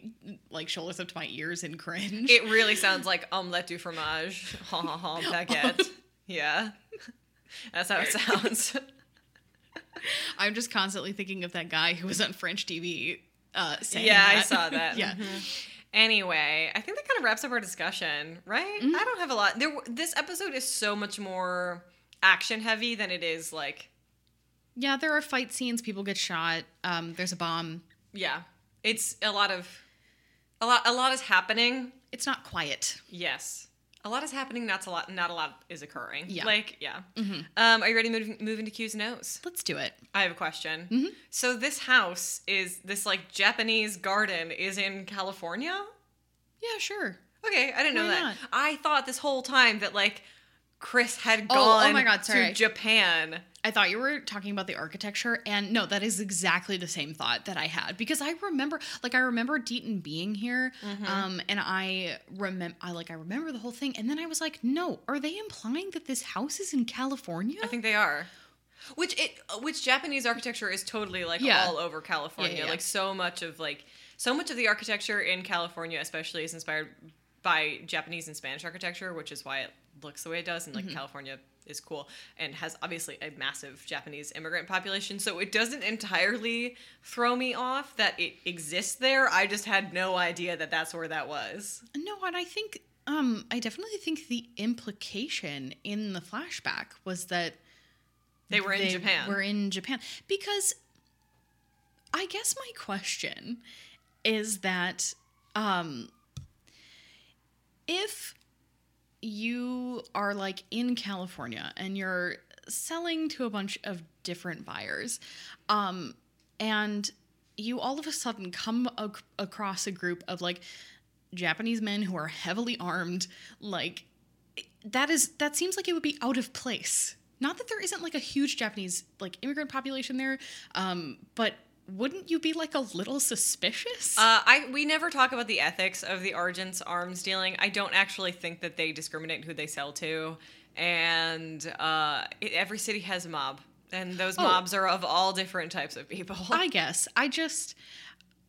like shoulders up to my ears and cringe. It really sounds like omelette du fromage. Ha ha ha, baguette. Yeah. That's how it sounds. I'm just constantly thinking of that guy who was on French TV. Uh, saying yeah, I saw that. yeah. Mhm. Anyway, I think that kind of wraps up our discussion, right? Mm-hmm. I don't have a lot. There, this episode is so much more action heavy than it is like, Yeah, there are fight scenes. People get shot. Um, there's a bomb. yeah, it's a lot of, a lot, a lot is happening. It's not quiet. Yes, a lot is happening. Not a lot. Not a lot is occurring. Yeah. like yeah. Mhm. Um, are you ready to move, move into Q's nose? Let's do it. I have a question. Mhm. So this house is this like Japanese garden is in California. Yeah, sure. Okay, I didn't know that. not? I thought this whole time that like Chris had Oh, gone oh my God, to. Japan. I thought you were talking about the architecture, and no, that is exactly the same thought that I had because I remember, like, I remember Deaton being here, Mm-hmm. um, and I remember, I like, I remember the whole thing, and then I was like, no, are they implying that this house is in California? I think they are. Which it which Japanese architecture is totally like Yeah. all over California. Yeah, yeah. Like so much of like so much of the architecture in California especially is inspired by Japanese and Spanish architecture, which is why it looks the way it does and like Mm-hmm. California is cool and has obviously a massive Japanese immigrant population. So it doesn't entirely throw me off that it exists there. I just had no idea that that's where that was. No, and I think, um, I definitely think the implication in the flashback was that They were in they Japan. Were in Japan because I guess my question is that um, if you are like in California and you're selling to a bunch of different buyers, um, and you all of a sudden come ac- across a group of like Japanese men who are heavily armed, like that is that seems like it would be out of place. Not that there isn't like a huge Japanese like immigrant population there, um, but wouldn't you be like a little suspicious? Uh, I we never talk about the ethics of the Argent's arms dealing. I don't actually think that they discriminate who they sell to, and uh, it, every city has a mob, and those Oh. mobs are of all different types of people. I guess I just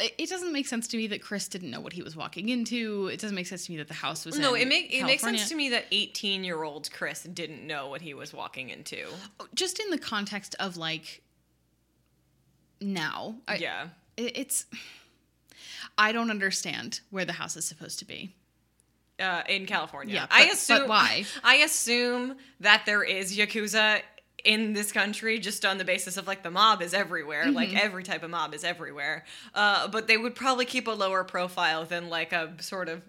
it doesn't make sense to me that Chris didn't know what he was walking into. It doesn't make sense to me that the house was no, it make it makes sense to me that eighteen year old Chris didn't know what he was walking into. Just in the context of like now, I, yeah, it- it's I don't understand where the house is supposed to be. uh, in California. Yeah, I assume but why? I assume that there is yakuza in this country just on the basis of like the mob is everywhere like Mm-hmm. every type of mob is everywhere uh, but they would probably keep a lower profile than like a sort of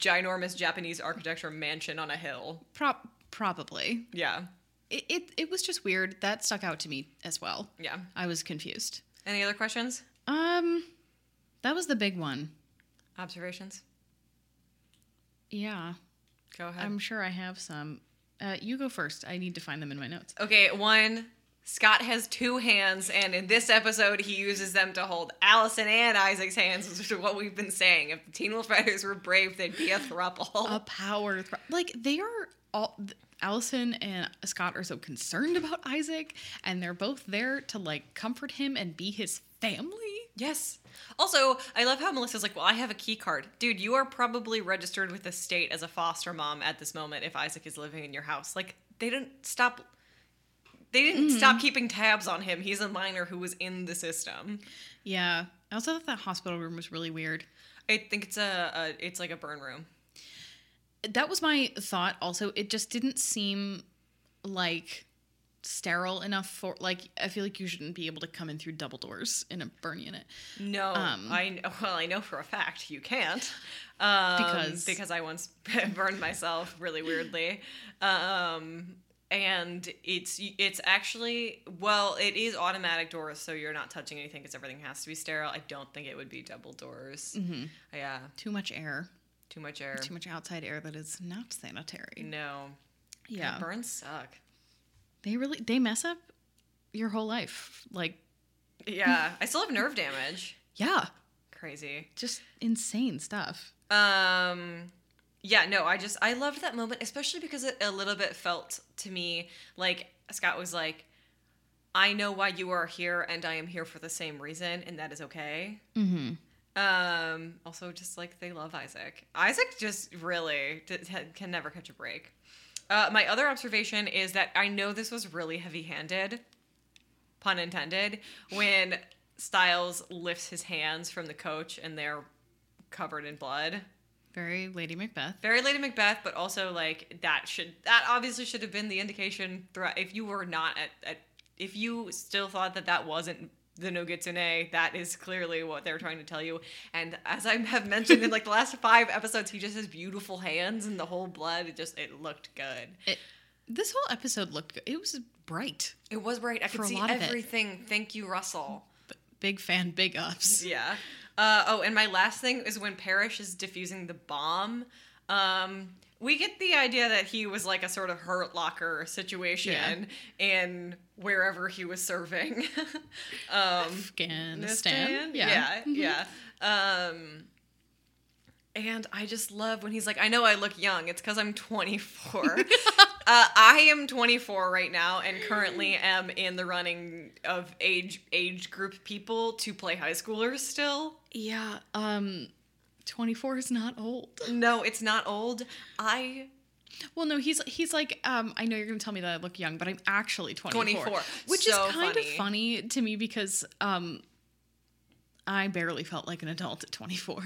ginormous japanese architecture mansion on a hill Pro- probably. yeah It, it it was just weird. That stuck out to me as well. yeah I was confused. any other questions Um, that was the big one. observations Yeah, go ahead I'm sure I have some. Uh, you go first. I need to find them in my notes. Okay, one. Scott has two hands, and in this episode, he uses them to hold Allison and Isaac's hands, which is what we've been saying. If the Teen Wolf Riders were brave, they'd be a thruple. A power, thr like they are all. Allison and Scott are so concerned about Isaac, and they're both there to like comfort him and be his family. yes. Also, I love how Melissa's like, "Well, I have a key card, dude. You are probably registered with the state as a foster mom at this moment. If Isaac is living in your house, like they didn't stop." They didn't mm-hmm. stop keeping tabs on him. He's a minor who was in the system. Yeah. I also thought that hospital room was really weird. I think it's a, a it's like a burn room. That was my thought also it just didn't seem like sterile enough for like I feel like you shouldn't be able to come in through double doors in a burn unit. No, Um, I well, I know for a fact you can't, um, Because- because I once burned myself really weirdly, um, and it's it's actually well, it is automatic doors, so you're not touching anything because everything has to be sterile. I don't think it would be double doors. Mm-hmm. Yeah, Too much air, too much air. too much outside air that is not sanitary. No, Yeah. burns suck. They really they mess up your whole life. Like Yeah, I still have nerve damage. yeah, Crazy. just insane stuff. Um yeah, no, I just I loved that moment, especially because it a little bit felt to me like Scott was like, I know why you are here and I am here for the same reason, and that is okay. Mm-hmm. Um, also just like they love Isaac. Isaac just really d- can never catch a break. Uh, my other observation is that I know this was really heavy handed, pun intended, when Stiles lifts his hands from the coach and they're covered in blood. Very Lady Macbeth. Very Lady Macbeth, but also like that should that obviously should have been the indication throughout. If you were not at, at if you still thought that that wasn't the no Nogitsune, that is clearly what they're trying to tell you. And as I have mentioned in like the last five episodes, he just has beautiful hands and the whole blood. It just it looked good. It, this whole episode looked good. It was bright. It was bright. I could see lot of it. everything. Thank you, Russell. B- big fan, big ups. Yeah. Uh, oh, and my last thing is when Parrish is diffusing the bomb. Um, we get the idea that he was like a sort of hurt locker situation in wherever he was serving. um, Afghanistan. Yeah, Mhm. yeah. Um, and I just love when he's like, I know I look young. It's because I'm 24. uh, I am 24 right now and currently am in the running of age age group people to play high schoolers still. Yeah. Um, 24 is not old. No, it's not old. I Well, no, he's he's like, um, I know you're gonna tell me that I look young, but I'm actually 24. 24. Which So is kind funny. of funny to me because um I barely felt like an adult at 24.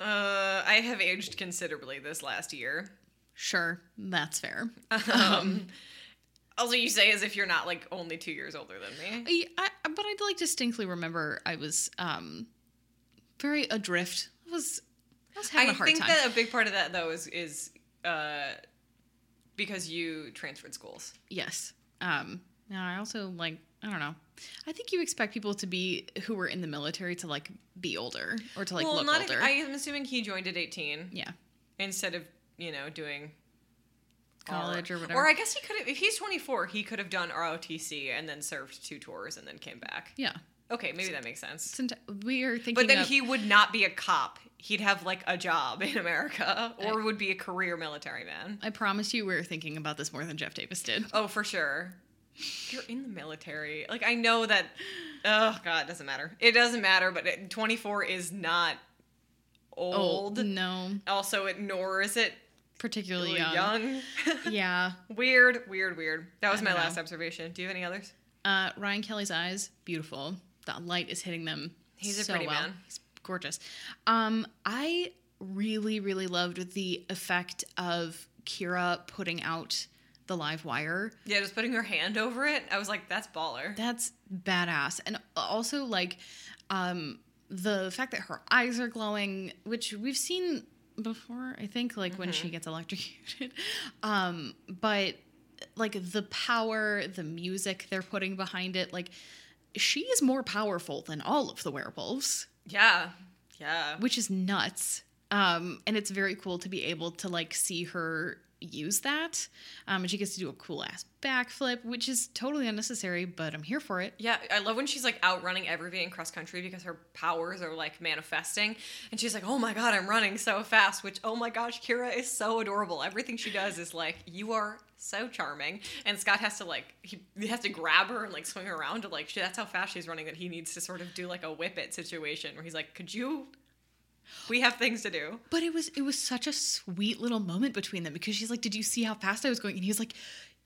uh I have aged considerably this last year. Sure, that's fair. Um, also, you say as if you're not like only two years older than me. I, I, but I like distinctly remember I was um very adrift. I was I was having I a hard think time. that a big part of that though is is uh, because you transferred schools. Yes. Um now I also like I don't know. I think you expect people to be who were in the military to like be older or to like well, look not. older. I am assuming he joined at 18 yeah. instead of you know doing College R- or whatever. Or I guess he could have. If he's 24, he could have done ROTC and then served two tours and then came back. Yeah. Okay, maybe that makes sense. We are thinking But then of- he would not be a cop. He'd have like a job in America, or would be a career military man. I promise you we're thinking about this more than Jeff Davis did. Oh, for sure. You're in the military. Like I know that. Oh God, it doesn't matter. It doesn't matter. But it, 24 is not old. Oh, no. Also, it nor is it Particularly really young. young. Yeah. weird, weird, weird. That was I my don't last know. observation. Do you have any others? Uh, Ryan Kelly's eyes, beautiful. That light is hitting them. He's a so pretty well. man. He's gorgeous. Um, I really, really loved the effect of Kira putting out the live wire. Yeah, just putting her hand over it. I was like, that's baller. That's badass. And also like um the fact that her eyes are glowing, which we've seen before, I think, like when she gets electrocuted. Um, but like the power, the music they're putting behind it, like she is more powerful than all of the werewolves, Yeah, yeah. which is nuts. Um, and it's very cool to be able to like see her use that. Um, and she gets to do a cool ass backflip, which is totally unnecessary, but I'm here for it. Yeah, I love when she's like outrunning everything in cross country because her powers are like manifesting. And she's like, oh my god, I'm running so fast. Which, oh my gosh, Kira is so adorable. Everything she does is like, you are so charming. And Scott has to like, he, he has to grab her and like swing her around to like, she, that's how fast she's running that he needs to sort of do like a whip it situation where he's like, could you? We have things to do. But it was it was such a sweet little moment between them because she's like, "Did you see how fast I was going?" And he's like,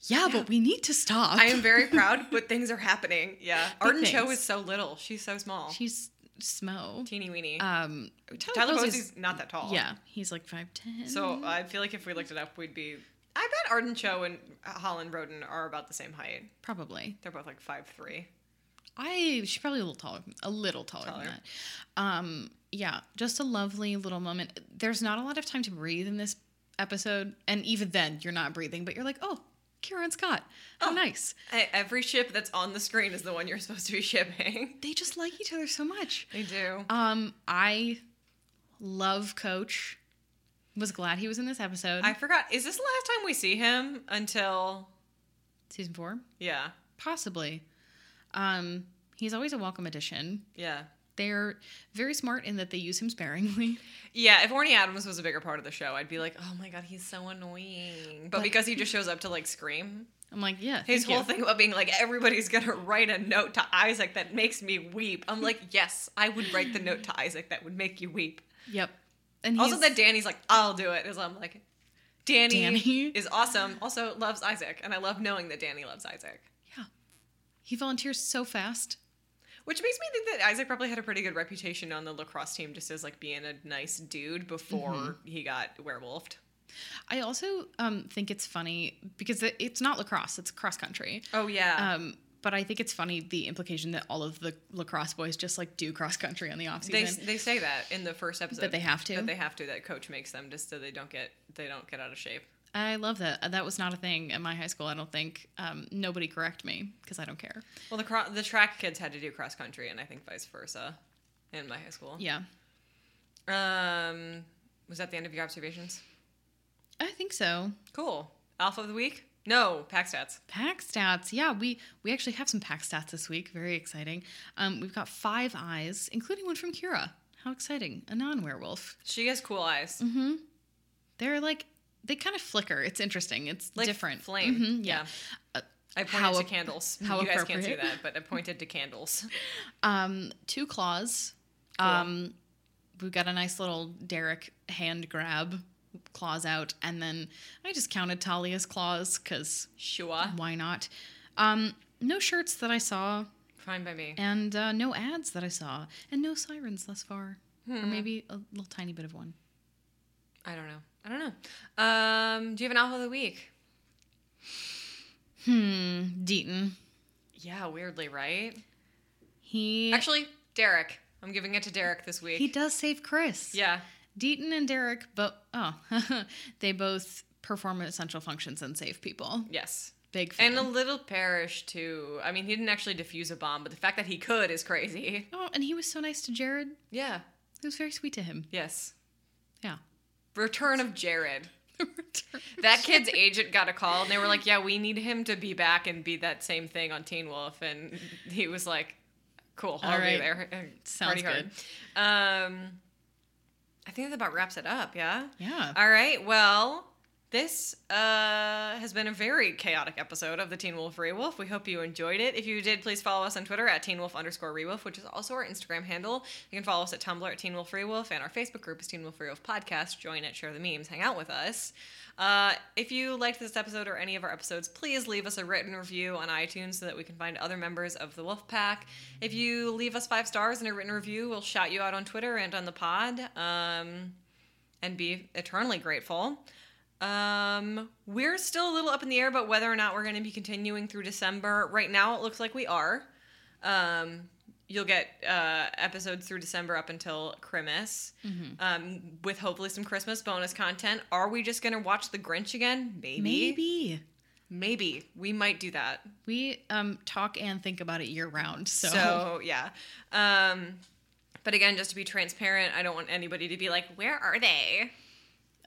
"Yeah, but we need to stop." I am very proud, but things are happening. Yeah. Arden Cho is so little. She's so small. She's smo. teeny weeny. Um, Tyler Posey's- Posey's not that tall. Yeah, he's like five ten. So I feel like if we looked it up, we'd be. I bet Arden Cho and Holland Roden are about the same height. Probably. They're both like five three. I she's probably a little taller, a little taller, Taller. than that. Um, yeah, just a lovely little moment. There's not a lot of time to breathe in this episode, and even then, you're not breathing, but you're like, oh, and Scott, how Oh. nice. Every ship that's on the screen is the one you're supposed to be shipping. They just like each other so much. They do. Um, I love Coach. Was glad he was in this episode. I forgot. Is this the last time we see him until? Season four, Yeah, possibly. Um, he's always a welcome addition. yeah, They're very smart in that they use him sparingly. yeah. If Orny Adams was a bigger part of the show, I'd be like, oh my god, he's so annoying. But, But- because he just shows up to like scream, I'm like, yeah, his whole you. thing about being like everybody's gonna write a note to Isaac that makes me weep. I'm like, yes, I would write the note to Isaac that would make you weep. Yep. And Also, that Danny's like, I'll do it. Is I'm like, Danny, Danny. is awesome. Also loves Isaac, and I love knowing that Danny loves Isaac. He volunteers so fast. Which makes me think that Isaac probably had a pretty good reputation on the lacrosse team, just as like being a nice dude before Mm-hmm. he got werewolfed. I also um, think it's funny because it's not lacrosse; it's cross country. Oh yeah, Um, but I think it's funny the implication that all of the lacrosse boys just like do cross country on the off they season. they say that in the first episode That they have to? That they have to. That coach makes them just so they don't get they don't get out of shape. I love that. That was not a thing at my high school. I don't think um, nobody correct me because I don't care. Well, the cro- the track kids had to do cross country, and I think vice versa in my high school. Yeah, Um, was that the end of your observations? I think so. Cool. Alpha of the week? No, pack stats. Pack stats. Yeah, we we actually have some pack stats this week. Very exciting. Um, we've got five eyes, including one from Kira. How exciting! A non-werewolf. She has cool eyes. Mm-hmm. They're like they kind of flicker. It's interesting. It's Like different. Flame. Mhm, yeah. Uh, I pointed how to candles. how you guys can't see that, but I pointed to candles. Um, two claws. Cool. Um, we've got a nice little Derek hand grab, claws out, and then I just counted Talia's claws because Sure. why not? Um, no shirts that I saw, Fine by me. and uh, no ads that I saw, and no sirens thus far, or Hmm. maybe a little tiny bit of one. I don't know. I don't know. Um, do you have an alpha of the week? Hmm, Deaton. Yeah, weirdly, right? He Actually, Derek. I'm giving it to Derek this week. he does save Chris. yeah. Deaton and Derek, but oh, they both perform essential functions and save people. Yes. Big fan. And a little Parrish too. I mean, he didn't actually defuse a bomb, but the fact that he could is crazy. oh, and he was so nice to Jared. Yeah. It was very sweet to him. Yes. Yeah. Return of Jared. That kid's agent got a call and they were like, "Yeah, we need him to be back and be that same thing on Teen Wolf." And he was like, "Cool, I'll All be there." Sounds hard. Um, I think that about wraps it up. Yeah. Yeah. All right. Well, this uh, has been a very chaotic episode of the Teen Wolf Rewolf. We hope you enjoyed it. If you did, please follow us on Twitter at Teen Wolf underscore Rewolf, which is also our Instagram handle. You can follow us at Tumblr at Teen Wolf Rewolf, and our Facebook group is Teen Wolf Rewolf Podcast. Join it, share the memes, hang out with us. Uh, if you liked this episode or any of our episodes, please leave us a written review on iTunes so that we can find other members of the Wolf Pack. If you leave us five stars in a written review, we'll shout you out on Twitter and on the pod. Um, and be eternally grateful. Um, we're still a little up in the air about whether or not we're going to be continuing through December. Right now, it looks like we are. Um, you'll get uh, episodes through December up until Christmas, um, with hopefully some Christmas bonus content. Are we just going to watch The Grinch again? Maybe. Maybe. Maybe. We might do that. We um talk and think about it year round. So, So, yeah. Um, but again, just to be transparent, I don't want anybody to be like, where are they?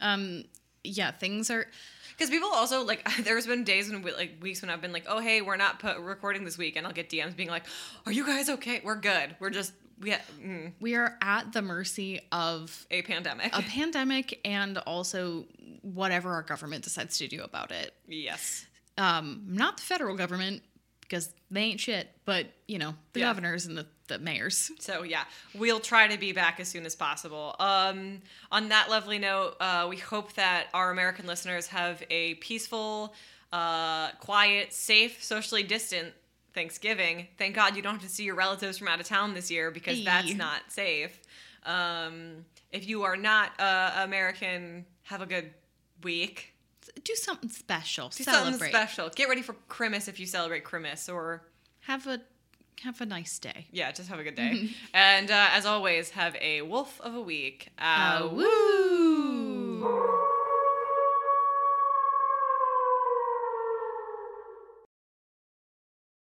um yeah, things are Because people also like, there's been days we, like weeks when I've been like, oh hey, we're not put, recording this week, and I'll get DMs being like, are you guys okay? We're good. We're just we ha- mm, we are at the mercy of a pandemic. a pandemic and also whatever our government decides to do about it. yes. Um not the federal government because they ain't shit, but you know, the Yeah. governors and the, the mayors. So yeah, we'll try to be back as soon as possible. Um, on that lovely note, uh, we hope that our American listeners have a peaceful, uh, quiet, safe, socially distant Thanksgiving. Thank God you don't have to see your relatives from out of town this year because Hey. that's not safe. Um, if you are not uh, American, have a good week do something special. Do celebrate. something special. Get ready for Christmas if you celebrate Christmas, or have a have a nice day. Yeah, just have a good day. Mm-hmm. And uh, as always, have a wolf of a week. Uh, uh woo!